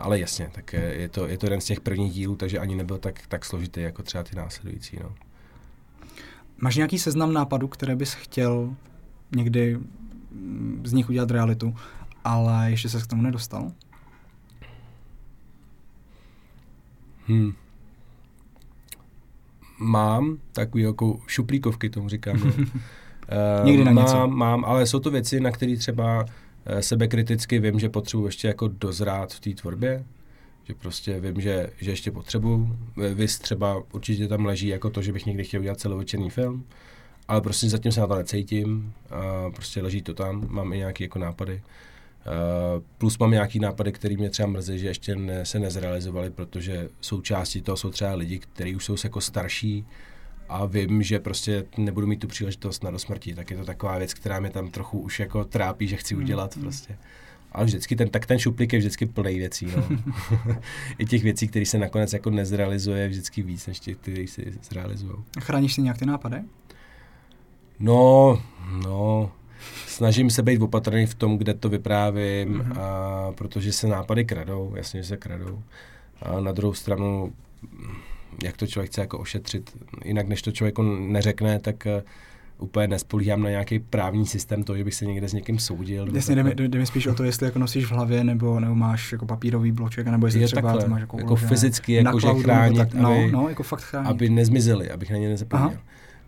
ale jasně, tak je to, je to jeden z těch prvních dílů, takže ani nebyl tak, tak složitý jako třeba ty následující. No. Máš nějaký seznam nápadů, které bys chtěl někdy z nich udělat realitu ale ještě se k tomu nedostal. Hmm. Mám takový jako šuplíkovky, tomu říkám. Uh, Někdy na mám, něco. Mám, ale jsou to věci, na které třeba uh, sebekriticky vím, že potřebuji ještě jako dozrát v té tvorbě, že prostě vím, že, že ještě potřebuju. Vys třeba určitě tam leží jako to, že bych někdy chtěl udělat celovečerní film, ale prostě zatím se na to necítím a prostě leží to tam, mám i nějaké jako nápady. Plus mám nějaký nápady, který mě třeba mrzí, že ještě ne, se nezrealizovaly, protože součástí toho jsou třeba lidi, kteří už jsou jako starší a vím, že prostě nebudu mít tu příležitost na dosmrti, tak je to taková věc, která mě tam trochu už jako trápí, že chci udělat mm. prostě. Ale vždycky ten, tak ten šuplík je vždycky plný věcí. No. I těch věcí, které se nakonec jako nezrealizuje, vždycky víc, než těch, které se zrealizují. Chráníš si nějak ty nápady? No, no, snažím se být opatrný v tom, kde to vyprávím, mm-hmm. a, protože se nápady kradou, jasně, že se kradou. A na druhou stranu, jak to člověk chce jako ošetřit, jinak než to člověk neřekne, tak uh, úplně nespolíhám na nějaký právní systém, to, že bych se někde s někým soudil. Jasně, jde mi, jde mi spíš o to, jestli jako nosíš v hlavě, nebo, nebo máš jako papírový bloček, nebo jestli je třeba takhle, máš jako, jako fyzicky, jako že chránit, tak, no, aby, no, jako fakt chránit. aby nezmizely, abych na ně nezapomněl. Aha.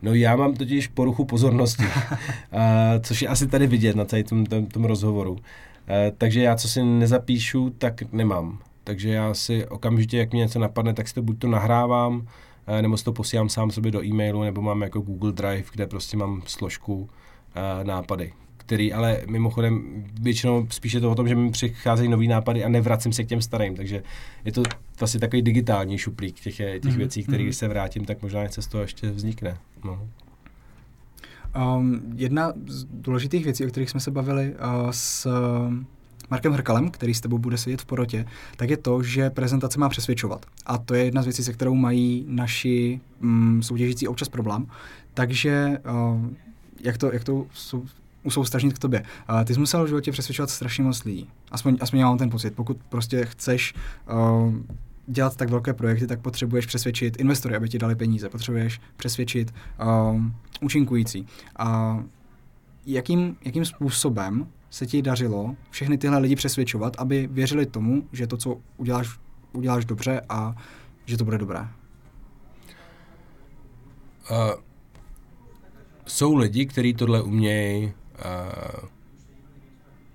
No já mám totiž poruchu pozornosti, a, což je asi tady vidět na celém tom, tom, tom rozhovoru. A, takže já, co si nezapíšu, tak nemám. Takže já si okamžitě, jak mě něco napadne, tak si to buď to nahrávám, nebo si to posílám sám sobě do e-mailu, nebo mám jako Google Drive, kde prostě mám složku nápady který ale mimochodem většinou spíše to o tom, že mi přicházejí nový nápady a nevracím se k těm starým, takže je to vlastně takový digitální šuplík těch, těch mm-hmm. věcí, které když se vrátím, tak možná něco z toho ještě vznikne. No. Um, jedna z důležitých věcí, o kterých jsme se bavili uh, s Markem Hrkalem, který s tebou bude sedět v porotě, tak je to, že prezentace má přesvědčovat. A to je jedna z věcí, se kterou mají naši mm, soutěžící občas problém. Takže uh, jak to, jak to sou, usoustažnit k tobě. Uh, ty jsi musel v životě přesvědčovat strašně moc lidí. Aspoň, aspoň já mám ten pocit. Pokud prostě chceš uh, dělat tak velké projekty, tak potřebuješ přesvědčit investory, aby ti dali peníze. Potřebuješ přesvědčit uh, účinkující. A uh, jakým, jakým způsobem se ti dařilo všechny tyhle lidi přesvědčovat, aby věřili tomu, že to, co uděláš, uděláš dobře a že to bude dobré? Uh, jsou lidi, kteří tohle umějí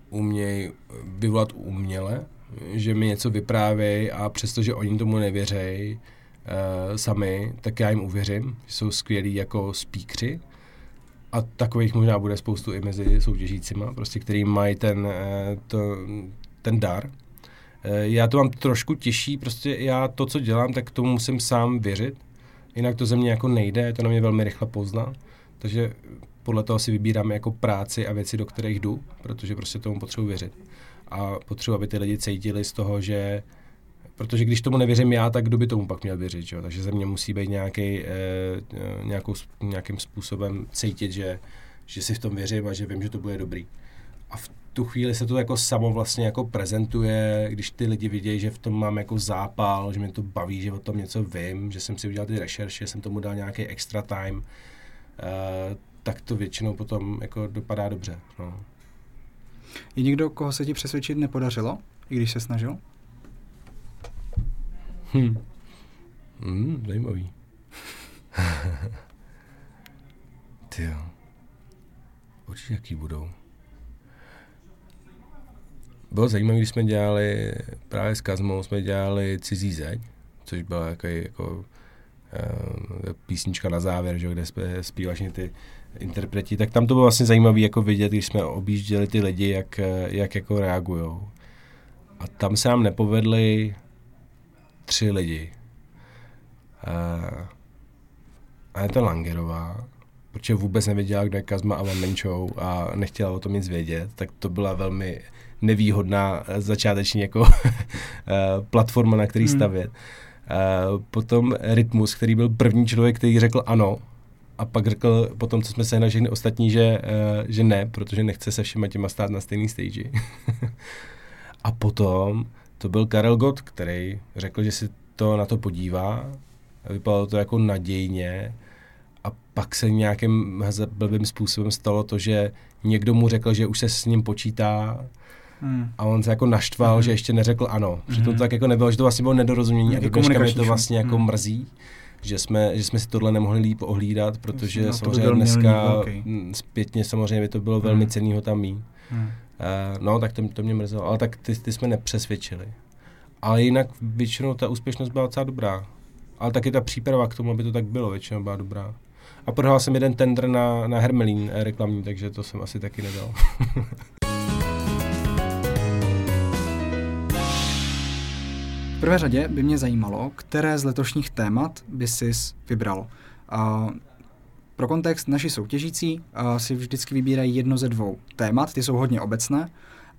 umějí vyvolat uměle, že mi něco vyprávějí a přestože oni tomu nevěřejí uh, sami, tak já jim uvěřím. Jsou skvělí jako speakři a takových možná bude spoustu i mezi soutěžícíma, prostě, který mají ten, eh, to, ten dar. Eh, já to mám trošku těžší, prostě já to, co dělám, tak tomu musím sám věřit, jinak to ze mě jako nejde, to na mě velmi rychle pozná, takže podle toho si vybírám jako práci a věci, do kterých jdu, protože prostě tomu potřebuji věřit. A potřebuji, aby ty lidi cítili z toho, že Protože když tomu nevěřím já, tak kdo by tomu pak měl věřit, že? Takže ze mě musí být nějaký, eh, nějakou, nějakým způsobem cítit, že, že si v tom věřím a že vím, že to bude dobrý. A v tu chvíli se to jako samo vlastně jako prezentuje, když ty lidi vidějí, že v tom mám jako zápal, že mě to baví, že o tom něco vím, že jsem si udělal ty rešerše, jsem tomu dal nějaký extra time, eh, tak to většinou potom jako dopadá dobře. No. Je někdo, koho se ti přesvědčit nepodařilo, i když se snažil? Hm. Hmm, zajímavý. Ty jo. Určitě jaký budou. Bylo zajímavé, když jsme dělali právě s Kazmou, jsme dělali Cizí zeď, což byla jako, jako uh, písnička na závěr, že, kde jsme zpívaš ty interpreti, tak tam to bylo vlastně zajímavé jako vidět, když jsme objížděli ty lidi, jak, jak jako reagujou. A tam se nám nepovedly tři lidi. Uh, a je to Langerová, protože vůbec nevěděla, kde je Kazma a Show a nechtěla o tom nic vědět, tak to byla velmi nevýhodná eh, začáteční jako eh, platforma, na který hmm. stavět. Uh, potom Rytmus, který byl první člověk, který řekl ano, a pak řekl potom, co jsme se na všechny ostatní, že, uh, že ne, protože nechce se všema těma stát na stejný stage. a potom to byl Karel Gott, který řekl, že si to na to podívá. Vypadalo to jako nadějně. A pak se nějakým blbým způsobem stalo to, že někdo mu řekl, že už se s ním počítá Hmm. A on se jako naštval, hmm. že ještě neřekl ano. Přitom hmm. to tak jako nebylo, že to vlastně bylo nedorozumění a do dneška mi to vlastně jako hmm. mrzí, že jsme, že jsme si tohle nemohli líp ohlídat, protože no, samozřejmě dneska zpětně samozřejmě by to bylo hmm. velmi cenný ho tam mít. Hmm. Uh, no, tak to, to mě mrzelo. Ale tak ty, ty jsme nepřesvědčili. Ale jinak většinou ta úspěšnost byla docela dobrá. Ale taky ta příprava k tomu, aby to tak bylo, většinou byla dobrá. A prohrál jsem jeden tender na, na Hermelín eh, reklamní, takže to jsem asi taky nedal. prvé řadě by mě zajímalo, které z letošních témat by si vybral. Uh, pro kontext, naši soutěžící uh, si vždycky vybírají jedno ze dvou témat, ty jsou hodně obecné,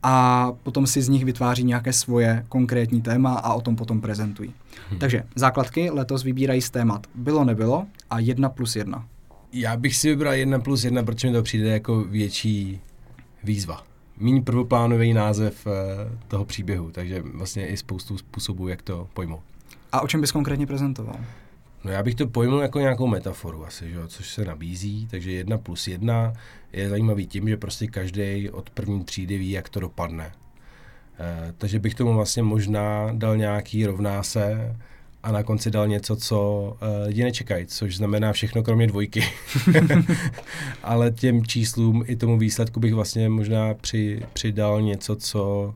a potom si z nich vytváří nějaké svoje konkrétní téma a o tom potom prezentují. Hmm. Takže základky letos vybírají z témat bylo, nebylo a jedna plus jedna. Já bych si vybral jedna plus jedna, protože mi to přijde jako větší výzva. Míň prvoplánový název uh, toho příběhu, takže vlastně i spoustu způsobů, jak to pojmout. A o čem bys konkrétně prezentoval? No já bych to pojmul jako nějakou metaforu asi, že? což se nabízí, takže jedna plus jedna je zajímavý tím, že prostě každý od první třídy ví, jak to dopadne. E, takže bych tomu vlastně možná dal nějaký rovná se a na konci dal něco, co e, lidi nečekají, což znamená všechno kromě dvojky. Ale těm číslům i tomu výsledku bych vlastně možná při, přidal něco, co,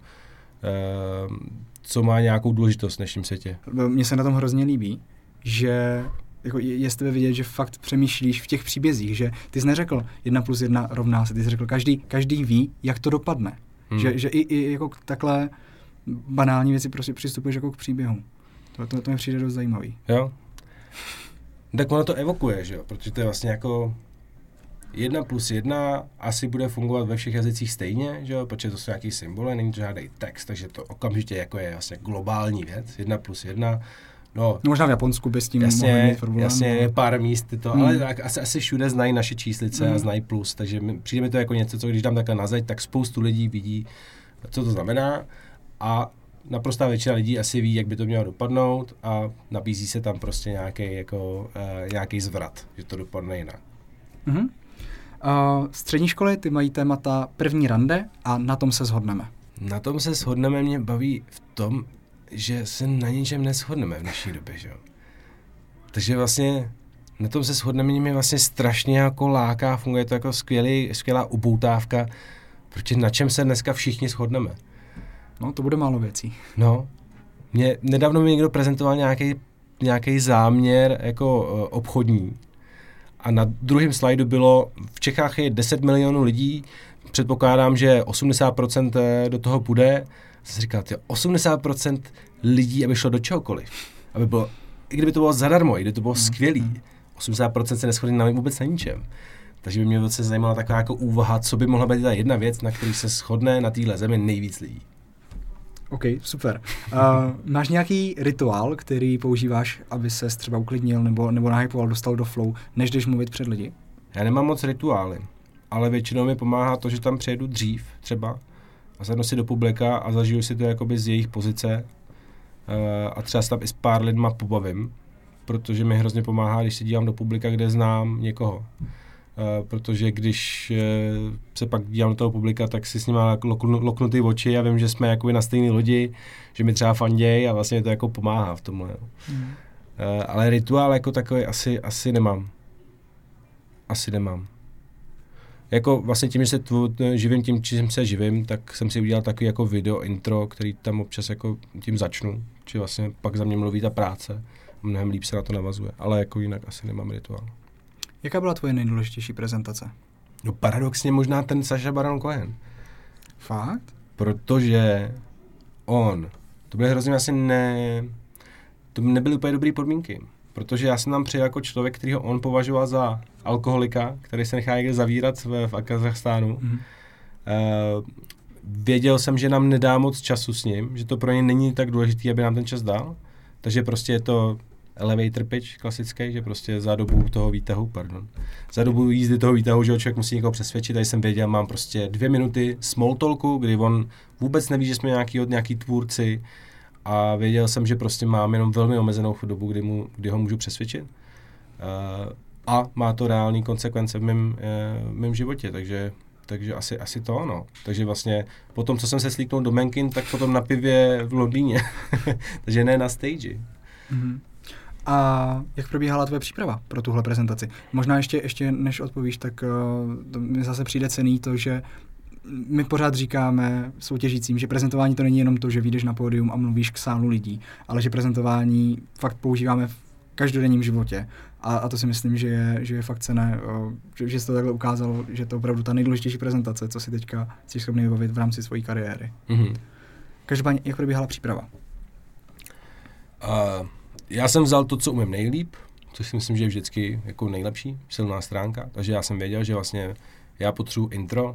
e, co má nějakou důležitost v dnešním světě. Mně se na tom hrozně líbí, že jako je, je z tebe vidět, že fakt přemýšlíš v těch příbězích, že ty jsi neřekl jedna plus jedna rovná se, ty jsi řekl, každý, každý ví, jak to dopadne. Hmm. Že, že i, i jako takhle banální věci prostě přistupuješ jako k příběhu. To, to, to mi přijde dost zajímavý. Jo. Tak ono to evokuje, že jo, protože to je vlastně jako jedna plus jedna asi bude fungovat ve všech jazycích stejně, že jo, protože to jsou nějaký symboly, není to žádný text, takže to okamžitě jako je vlastně globální věc, jedna plus jedna No, no, možná v Japonsku by s tím jasně, mít problém. Jasně, je pár míst, to, hmm. ale tak, asi, asi všude znají naše číslice hmm. a znají plus, takže mi, přijde mi to jako něco, co když dám takhle na zeď, tak spoustu lidí vidí, co to znamená a naprostá většina lidí asi ví, jak by to mělo dopadnout a nabízí se tam prostě nějaký jako, uh, nějaký zvrat, že to dopadne jinak. Mm-hmm. Uh, střední školy ty mají témata první rande a na tom se shodneme. Na tom se shodneme, mě baví v tom, že se na ničem neschodneme v dnešní době, že jo. Takže vlastně na tom se shodneme, mě vlastně strašně jako láká, funguje to jako skvělý, skvělá upoutávka, protože na čem se dneska všichni shodneme. No, to bude málo věcí. No, mě, nedávno mi někdo prezentoval nějaký nějaký záměr jako uh, obchodní a na druhém slajdu bylo, v Čechách je 10 milionů lidí, předpokládám, že 80% eh, do toho půjde jsem si říkal, ty 80% lidí, aby šlo do čehokoliv, aby bylo, i kdyby to bylo zadarmo, i kdyby to bylo mm. skvělý, 80% se neschodí na vůbec na ničem. Takže by mě velice zajímala taková jako úvaha, co by mohla být ta jedna věc, na který se shodne na téhle zemi nejvíc lidí. OK, super. Uh, máš nějaký rituál, který používáš, aby se třeba uklidnil nebo, nebo nahypoval, dostal do flow, než jdeš mluvit před lidi? Já nemám moc rituály, ale většinou mi pomáhá to, že tam přijedu dřív třeba, a sednu si do publika a zažiju si to jakoby z jejich pozice uh, a třeba se tam i s pár lidma pobavím, protože mi hrozně pomáhá, když se dívám do publika, kde znám někoho. Uh, protože když uh, se pak dívám do toho publika, tak si s nimi loknu, ty oči a vím, že jsme jakoby na stejné lodi, že mi třeba fanděj a vlastně to jako pomáhá v tomhle. Mm. Ale rituál jako takový asi, asi nemám. Asi nemám jako vlastně tím, že se tvo, živím tím, čím se živím, tak jsem si udělal takový jako video intro, který tam občas jako tím začnu, či vlastně pak za mě mluví ta práce a mnohem líp se na to navazuje, ale jako jinak asi nemám rituál. Jaká byla tvoje nejdůležitější prezentace? No paradoxně možná ten Saša Baron Cohen. Fakt? Protože on, to byly hrozně asi ne, to nebyly úplně dobré podmínky protože já jsem tam přijel jako člověk, který ho on považoval za alkoholika, který se nechá někde zavírat v, v Kazachstánu. Mm-hmm. Uh, věděl jsem, že nám nedá moc času s ním, že to pro ně není tak důležité, aby nám ten čas dal, takže prostě je to elevator pitch klasický, že prostě za dobu toho výtahu, pardon, za dobu jízdy toho výtahu, že člověk musí někoho přesvědčit, tady jsem věděl, mám prostě dvě minuty small talku, kdy on vůbec neví, že jsme nějaký, nějaký tvůrci, a věděl jsem, že prostě mám jenom velmi omezenou dobu, kdy, mu, kdy ho můžu přesvědčit. Uh, a má to reální konsekvence v mém, uh, mém životě, takže, takže asi, asi to ano. Takže vlastně po tom, co jsem se slíknul do Menkin, tak potom na pivě v Londýně. takže ne na stage. Mm-hmm. A jak probíhala tvoje příprava pro tuhle prezentaci? Možná ještě, ještě než odpovíš, tak uh, mi zase přijde cený to, že my pořád říkáme soutěžícím, že prezentování to není jenom to, že vyjdeš na pódium a mluvíš k sálu lidí, ale že prezentování fakt používáme v každodenním životě. A, a to si myslím, že je, že je fakt cené, že, že se to takhle ukázalo, že to je opravdu ta nejdůležitější prezentace, co si teďka jsi schopný vybavit v rámci své kariéry. Mm-hmm. Každopádně, jak probíhala příprava? Uh, já jsem vzal to, co umím nejlíp, což si myslím, že je vždycky jako nejlepší, silná stránka. Takže já jsem věděl, že vlastně já potřebuji intro,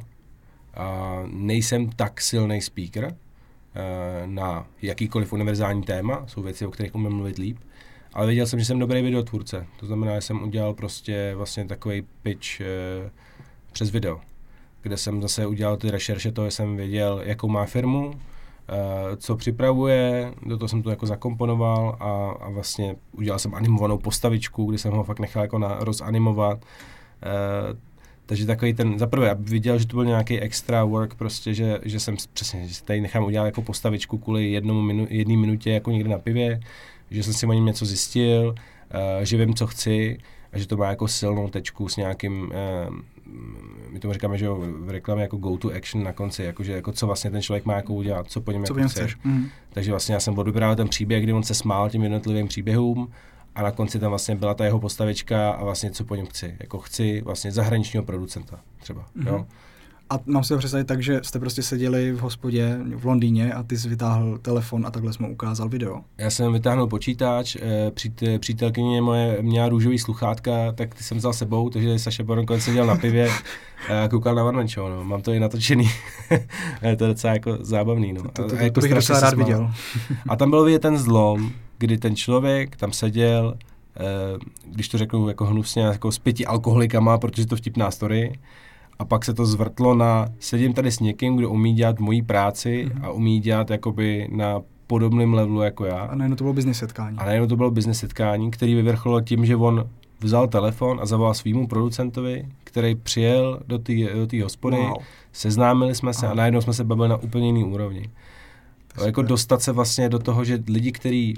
a nejsem tak silný speaker uh, na jakýkoliv univerzální téma, jsou věci, o kterých umím mluvit líp, ale věděl jsem, že jsem dobrý videotvůrce. To znamená, že jsem udělal prostě vlastně takový pitch uh, přes video, kde jsem zase udělal ty rešerše, to jsem věděl, jakou má firmu, co připravuje, do toho jsem to jako zakomponoval a, a vlastně udělal jsem animovanou postavičku, kdy jsem ho fakt nechal jako na, rozanimovat. Uh, takže takový ten, zaprvé, aby viděl, že to byl nějaký extra work, prostě, že, že jsem přesně, že tady nechám udělat jako postavičku kvůli jednomu minu, jedné minutě jako někde na pivě, že jsem si o něm něco zjistil, uh, že vím, co chci a že to má jako silnou tečku s nějakým, my tomu říkáme, že jo, v reklamě jako go to action na konci, jako, že, jako co vlastně ten člověk má jako udělat, co po něm co jako chceš. Mm. Takže vlastně já jsem odebral ten příběh, kdy on se smál těm jednotlivým příběhům a na konci tam vlastně byla ta jeho postavička a vlastně co po něm chci. Jako chci vlastně zahraničního producenta třeba. Mm-hmm. Jo? A mám si to představit tak, že jste prostě seděli v hospodě v Londýně a ty jsi vytáhl telefon a takhle jsme ukázal video. Já jsem vytáhnul počítač, eh, přítelkyně moje měla růžový sluchátka, tak ty jsem vzal sebou, takže Saša Boronko seděl na pivě a koukal na One no. Mám to i natočený. to je docela jako zábavný, no. To, to, to, to, jako to bych docela rád viděl. a tam byl vidět ten zlom, kdy ten člověk tam seděl, eh, když to řeknu jako hnusně, jako s pěti alkoholikama, protože to vtipná story, a pak se to zvrtlo na, sedím tady s někým, kdo umí dělat moji práci mm-hmm. a umí dělat jakoby na podobném levelu jako já. A najednou to bylo business setkání. A najednou to bylo business setkání, který vyvrcholilo tím, že on vzal telefon a zavolal svýmu producentovi, který přijel do té do hospody, wow. seznámili jsme se Aha. a najednou jsme se bavili na úplně jiný úrovni. To jako dostat se vlastně do toho, že lidi, kteří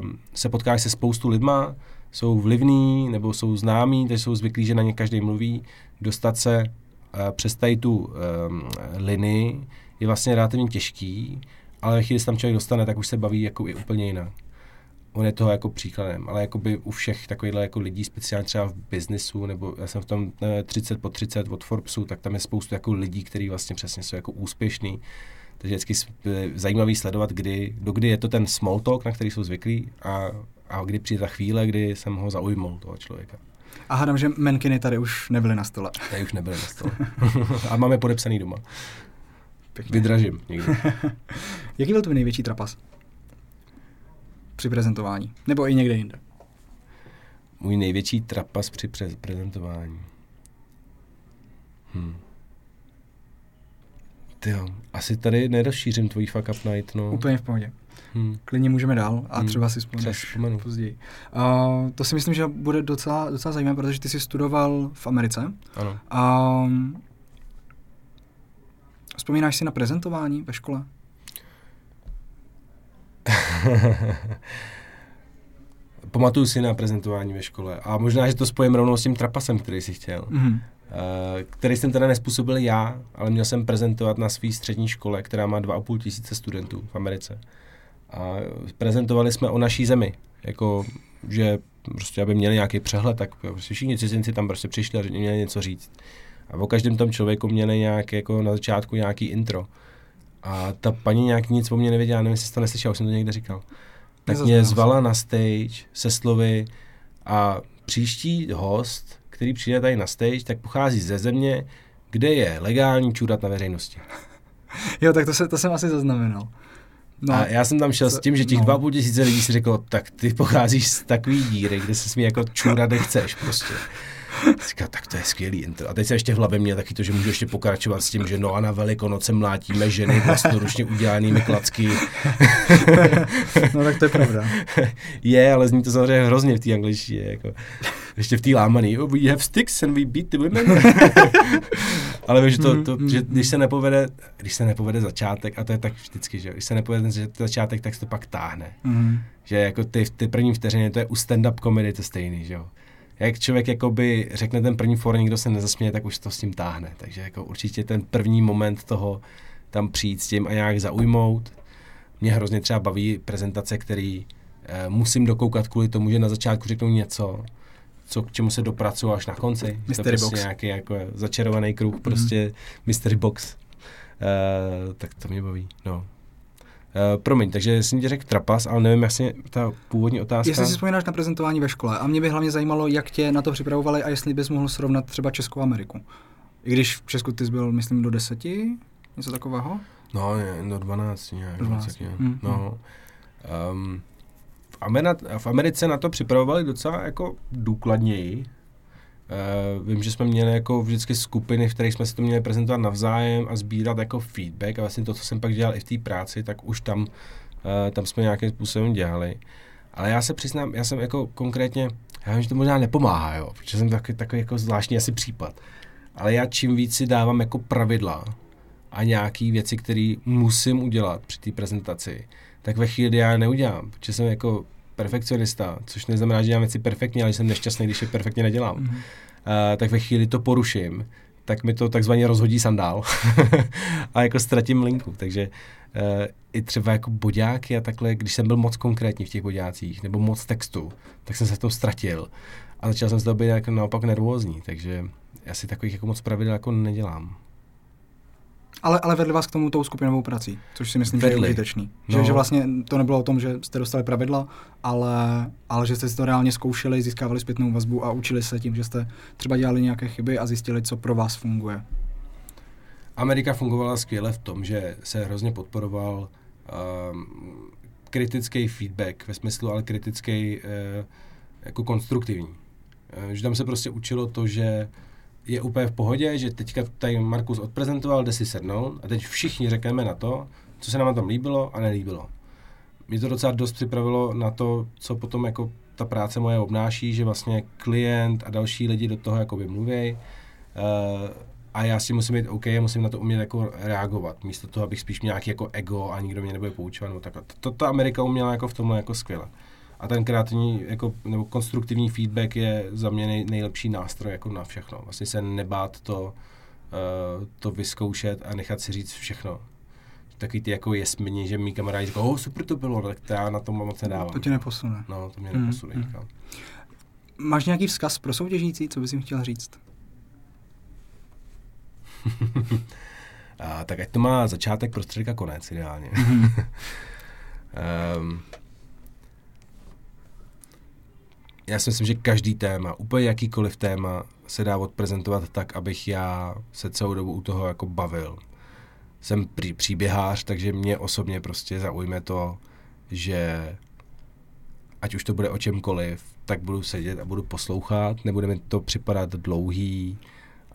um, se potkávají se spoustu lidma, jsou vlivní nebo jsou známí, takže jsou zvyklí, že na ně každý mluví, dostat se přes tady tu um, linii je vlastně relativně těžký, ale ve chvíli, se tam člověk dostane, tak už se baví jako i úplně jinak. On je toho jako příkladem, ale jako by u všech takovýchhle jako lidí, speciálně třeba v biznisu, nebo já jsem v tom 30 po 30 od Forbesu, tak tam je spoustu jako lidí, kteří vlastně přesně jsou jako úspěšní takže vždycky zajímavý sledovat, kdy, do kdy je to ten small talk, na který jsou zvyklí a, a kdy přijde ta chvíle, kdy jsem ho zaujmul, toho člověka. A hádám, že menkiny tady už nebyly na stole. Tady už nebyly na stole. a máme podepsaný doma. Pěkně. Vydražím někdy. Jaký byl tvůj největší trapas? Při prezentování. Nebo i někde jinde. Můj největší trapas při prezentování. Hmm. Ty jo, asi tady nerozšířím tvůj fuck up night, no. Úplně v pohodě. Hmm. Klidně můžeme dál a hmm. třeba si vzpomeneš později. Uh, to si myslím, že bude docela, docela zajímavé, protože ty jsi studoval v Americe. Ano. Uh, vzpomínáš si na prezentování ve škole? Pamatuju si na prezentování ve škole. A možná, že to spojím rovnou s tím trapasem, který jsi chtěl. Mm-hmm. Který jsem teda nespůsobil já, ale měl jsem prezentovat na své střední škole, která má 2,5 tisíce studentů v Americe. A prezentovali jsme o naší zemi, jako že prostě aby měli nějaký přehled, tak prostě všichni cizinci tam prostě přišli a měli něco říct. A o každém tom člověku měli nějak, jako na začátku nějaký intro. A ta paní nějak nic o mě nevěděla, nevím, jestli to neslyšel, už jsem to někde říkal. Tak mě zvala na stage se slovy a příští host který přijde tady na stage, tak pochází ze země, kde je legální čůrat na veřejnosti. jo, tak to, se, to jsem asi zaznamenal. No, a já jsem tam šel s tím, že těch no. dva půl tisíce lidí si řekl, tak ty pocházíš z takový díry, kde se smí jako čůrat, chceš prostě. Říká, tak to je skvělý intro. A teď se ještě v hlavě mě taky to, že můžu ještě pokračovat s tím, že no a na Velikonoce mlátíme ženy vlastnoručně udělanými klacky. no tak to je pravda. je, ale zní to samozřejmě hrozně v té angličtině. Jako. Ještě v té lámaný. Oh, we have sticks and we beat the women. ale vím, že, to, to, mm, že když se nepovede, když se nepovede začátek, a to je tak vždycky, že když se nepovede začátek, tak se to pak táhne. Mm. Že jako ty, ty první vteřiny, to je u stand-up komedy to stejný, že jo jak člověk jakoby řekne ten první for, nikdo se nezasměje, tak už to s tím táhne. Takže jako určitě ten první moment toho tam přijít s tím a nějak zaujmout. Mě hrozně třeba baví prezentace, který eh, musím dokoukat kvůli tomu, že na začátku řeknu něco, co k čemu se dopracuju až na konci. Mystery to box. nějaký jako začarovaný kruh, mm-hmm. prostě mystery box. Eh, tak to mě baví, no. Promiň, takže jsem ti řekl trapas, ale nevím, jestli ta původní otázka... Jestli si vzpomínáš na prezentování ve škole a mě by hlavně zajímalo, jak tě na to připravovali a jestli bys mohl srovnat třeba Českou Ameriku. I když v Česku ty jsi byl, myslím, do deseti, něco takového? No, do 12 nějak. Do 12. Mm, no. Um, v, Ameri- v Americe na to připravovali docela jako důkladněji. Uh, vím, že jsme měli jako vždycky skupiny, v kterých jsme si to měli prezentovat navzájem a sbírat jako feedback a vlastně to, co jsem pak dělal i v té práci, tak už tam, uh, tam jsme nějakým způsobem dělali. Ale já se přiznám, já jsem jako konkrétně, já vím, že to možná nepomáhá, jo, protože jsem takový, takový jako zvláštní asi případ. Ale já čím víc si dávám jako pravidla a nějaký věci, které musím udělat při té prezentaci, tak ve chvíli, kdy já neudělám, protože jsem jako perfekcionista, což neznamená, že dělám věci perfektně, ale jsem nešťastný, když je perfektně nedělám, mm-hmm. uh, tak ve chvíli to poruším, tak mi to takzvaně rozhodí sandál a jako ztratím linku. Takže uh, i třeba jako boďáky a takhle, když jsem byl moc konkrétní v těch boďácích nebo moc textu, tak jsem se v tom ztratil a začal jsem z toho být jako naopak nervózní, takže já si takových jako moc pravidel jako nedělám. Ale, ale vedli vás k tomu tou skupinovou prací, což si myslím, vedli. že je užitečný. No. Že, že vlastně to nebylo o tom, že jste dostali pravidla, ale, ale že jste si to reálně zkoušeli, získávali zpětnou vazbu a učili se tím, že jste třeba dělali nějaké chyby a zjistili, co pro vás funguje. Amerika fungovala skvěle v tom, že se hrozně podporoval um, kritický feedback, ve smyslu ale kritický uh, jako konstruktivní. Uh, že tam se prostě učilo to, že je úplně v pohodě, že teďka tady Markus odprezentoval, jde si sednout a teď všichni řekneme na to, co se nám tom líbilo a nelíbilo. Mě to docela dost připravilo na to, co potom jako ta práce moje obnáší, že vlastně klient a další lidi do toho jako mluví. Uh, a já si musím být OK, musím na to umět jako reagovat, místo toho, abych spíš měl nějaký jako ego a nikdo mě nebude poučovat. No, takhle. To, to ta Amerika uměla jako v tomhle jako skvěle. A ten kreativní jako, nebo konstruktivní feedback je za mě nej, nejlepší nástroj jako na všechno. Vlastně se nebát to, uh, to vyzkoušet a nechat si říct všechno. Takový ty jako jesmini, že mý kamarádi říkají, oh, super to bylo, tak to já na tom moc nedávám. To tě neposune. No, to mě mm, neposune mm. nikam. Máš nějaký vzkaz pro soutěžící, co bys jim chtěl říct? a, tak ať to má začátek, prostředek a konec ideálně. um, já si myslím, že každý téma, úplně jakýkoliv téma, se dá odprezentovat tak, abych já se celou dobu u toho jako bavil. Jsem pří, příběhář, takže mě osobně prostě zaujme to, že ať už to bude o čemkoliv, tak budu sedět a budu poslouchat, nebude mi to připadat dlouhý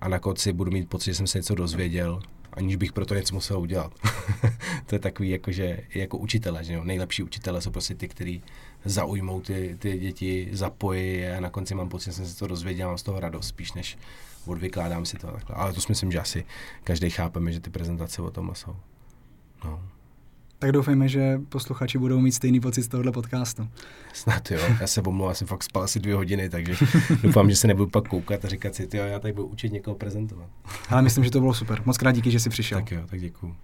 a na konci budu mít pocit, že jsem se něco dozvěděl, aniž bych pro to něco musel udělat. to je takový, jako, že jako učitele, že jo? nejlepší učitele jsou prostě ty, kteří zaujmou ty, ty děti, zapojí a na konci mám pocit, že jsem se to dozvěděl, mám z toho radost spíš, než odvykládám si to takhle. Ale to si myslím, že asi každý chápeme, že ty prezentace o tom jsou. No. Tak doufejme, že posluchači budou mít stejný pocit z tohohle podcastu. Snad jo, já se omlouvám, jsem fakt spal asi dvě hodiny, takže doufám, že se nebudu pak koukat a říkat si, jo, já tady budu učit někoho prezentovat. Ale myslím, že to bylo super. Moc krát díky, že jsi přišel. Tak jo, tak děkuju.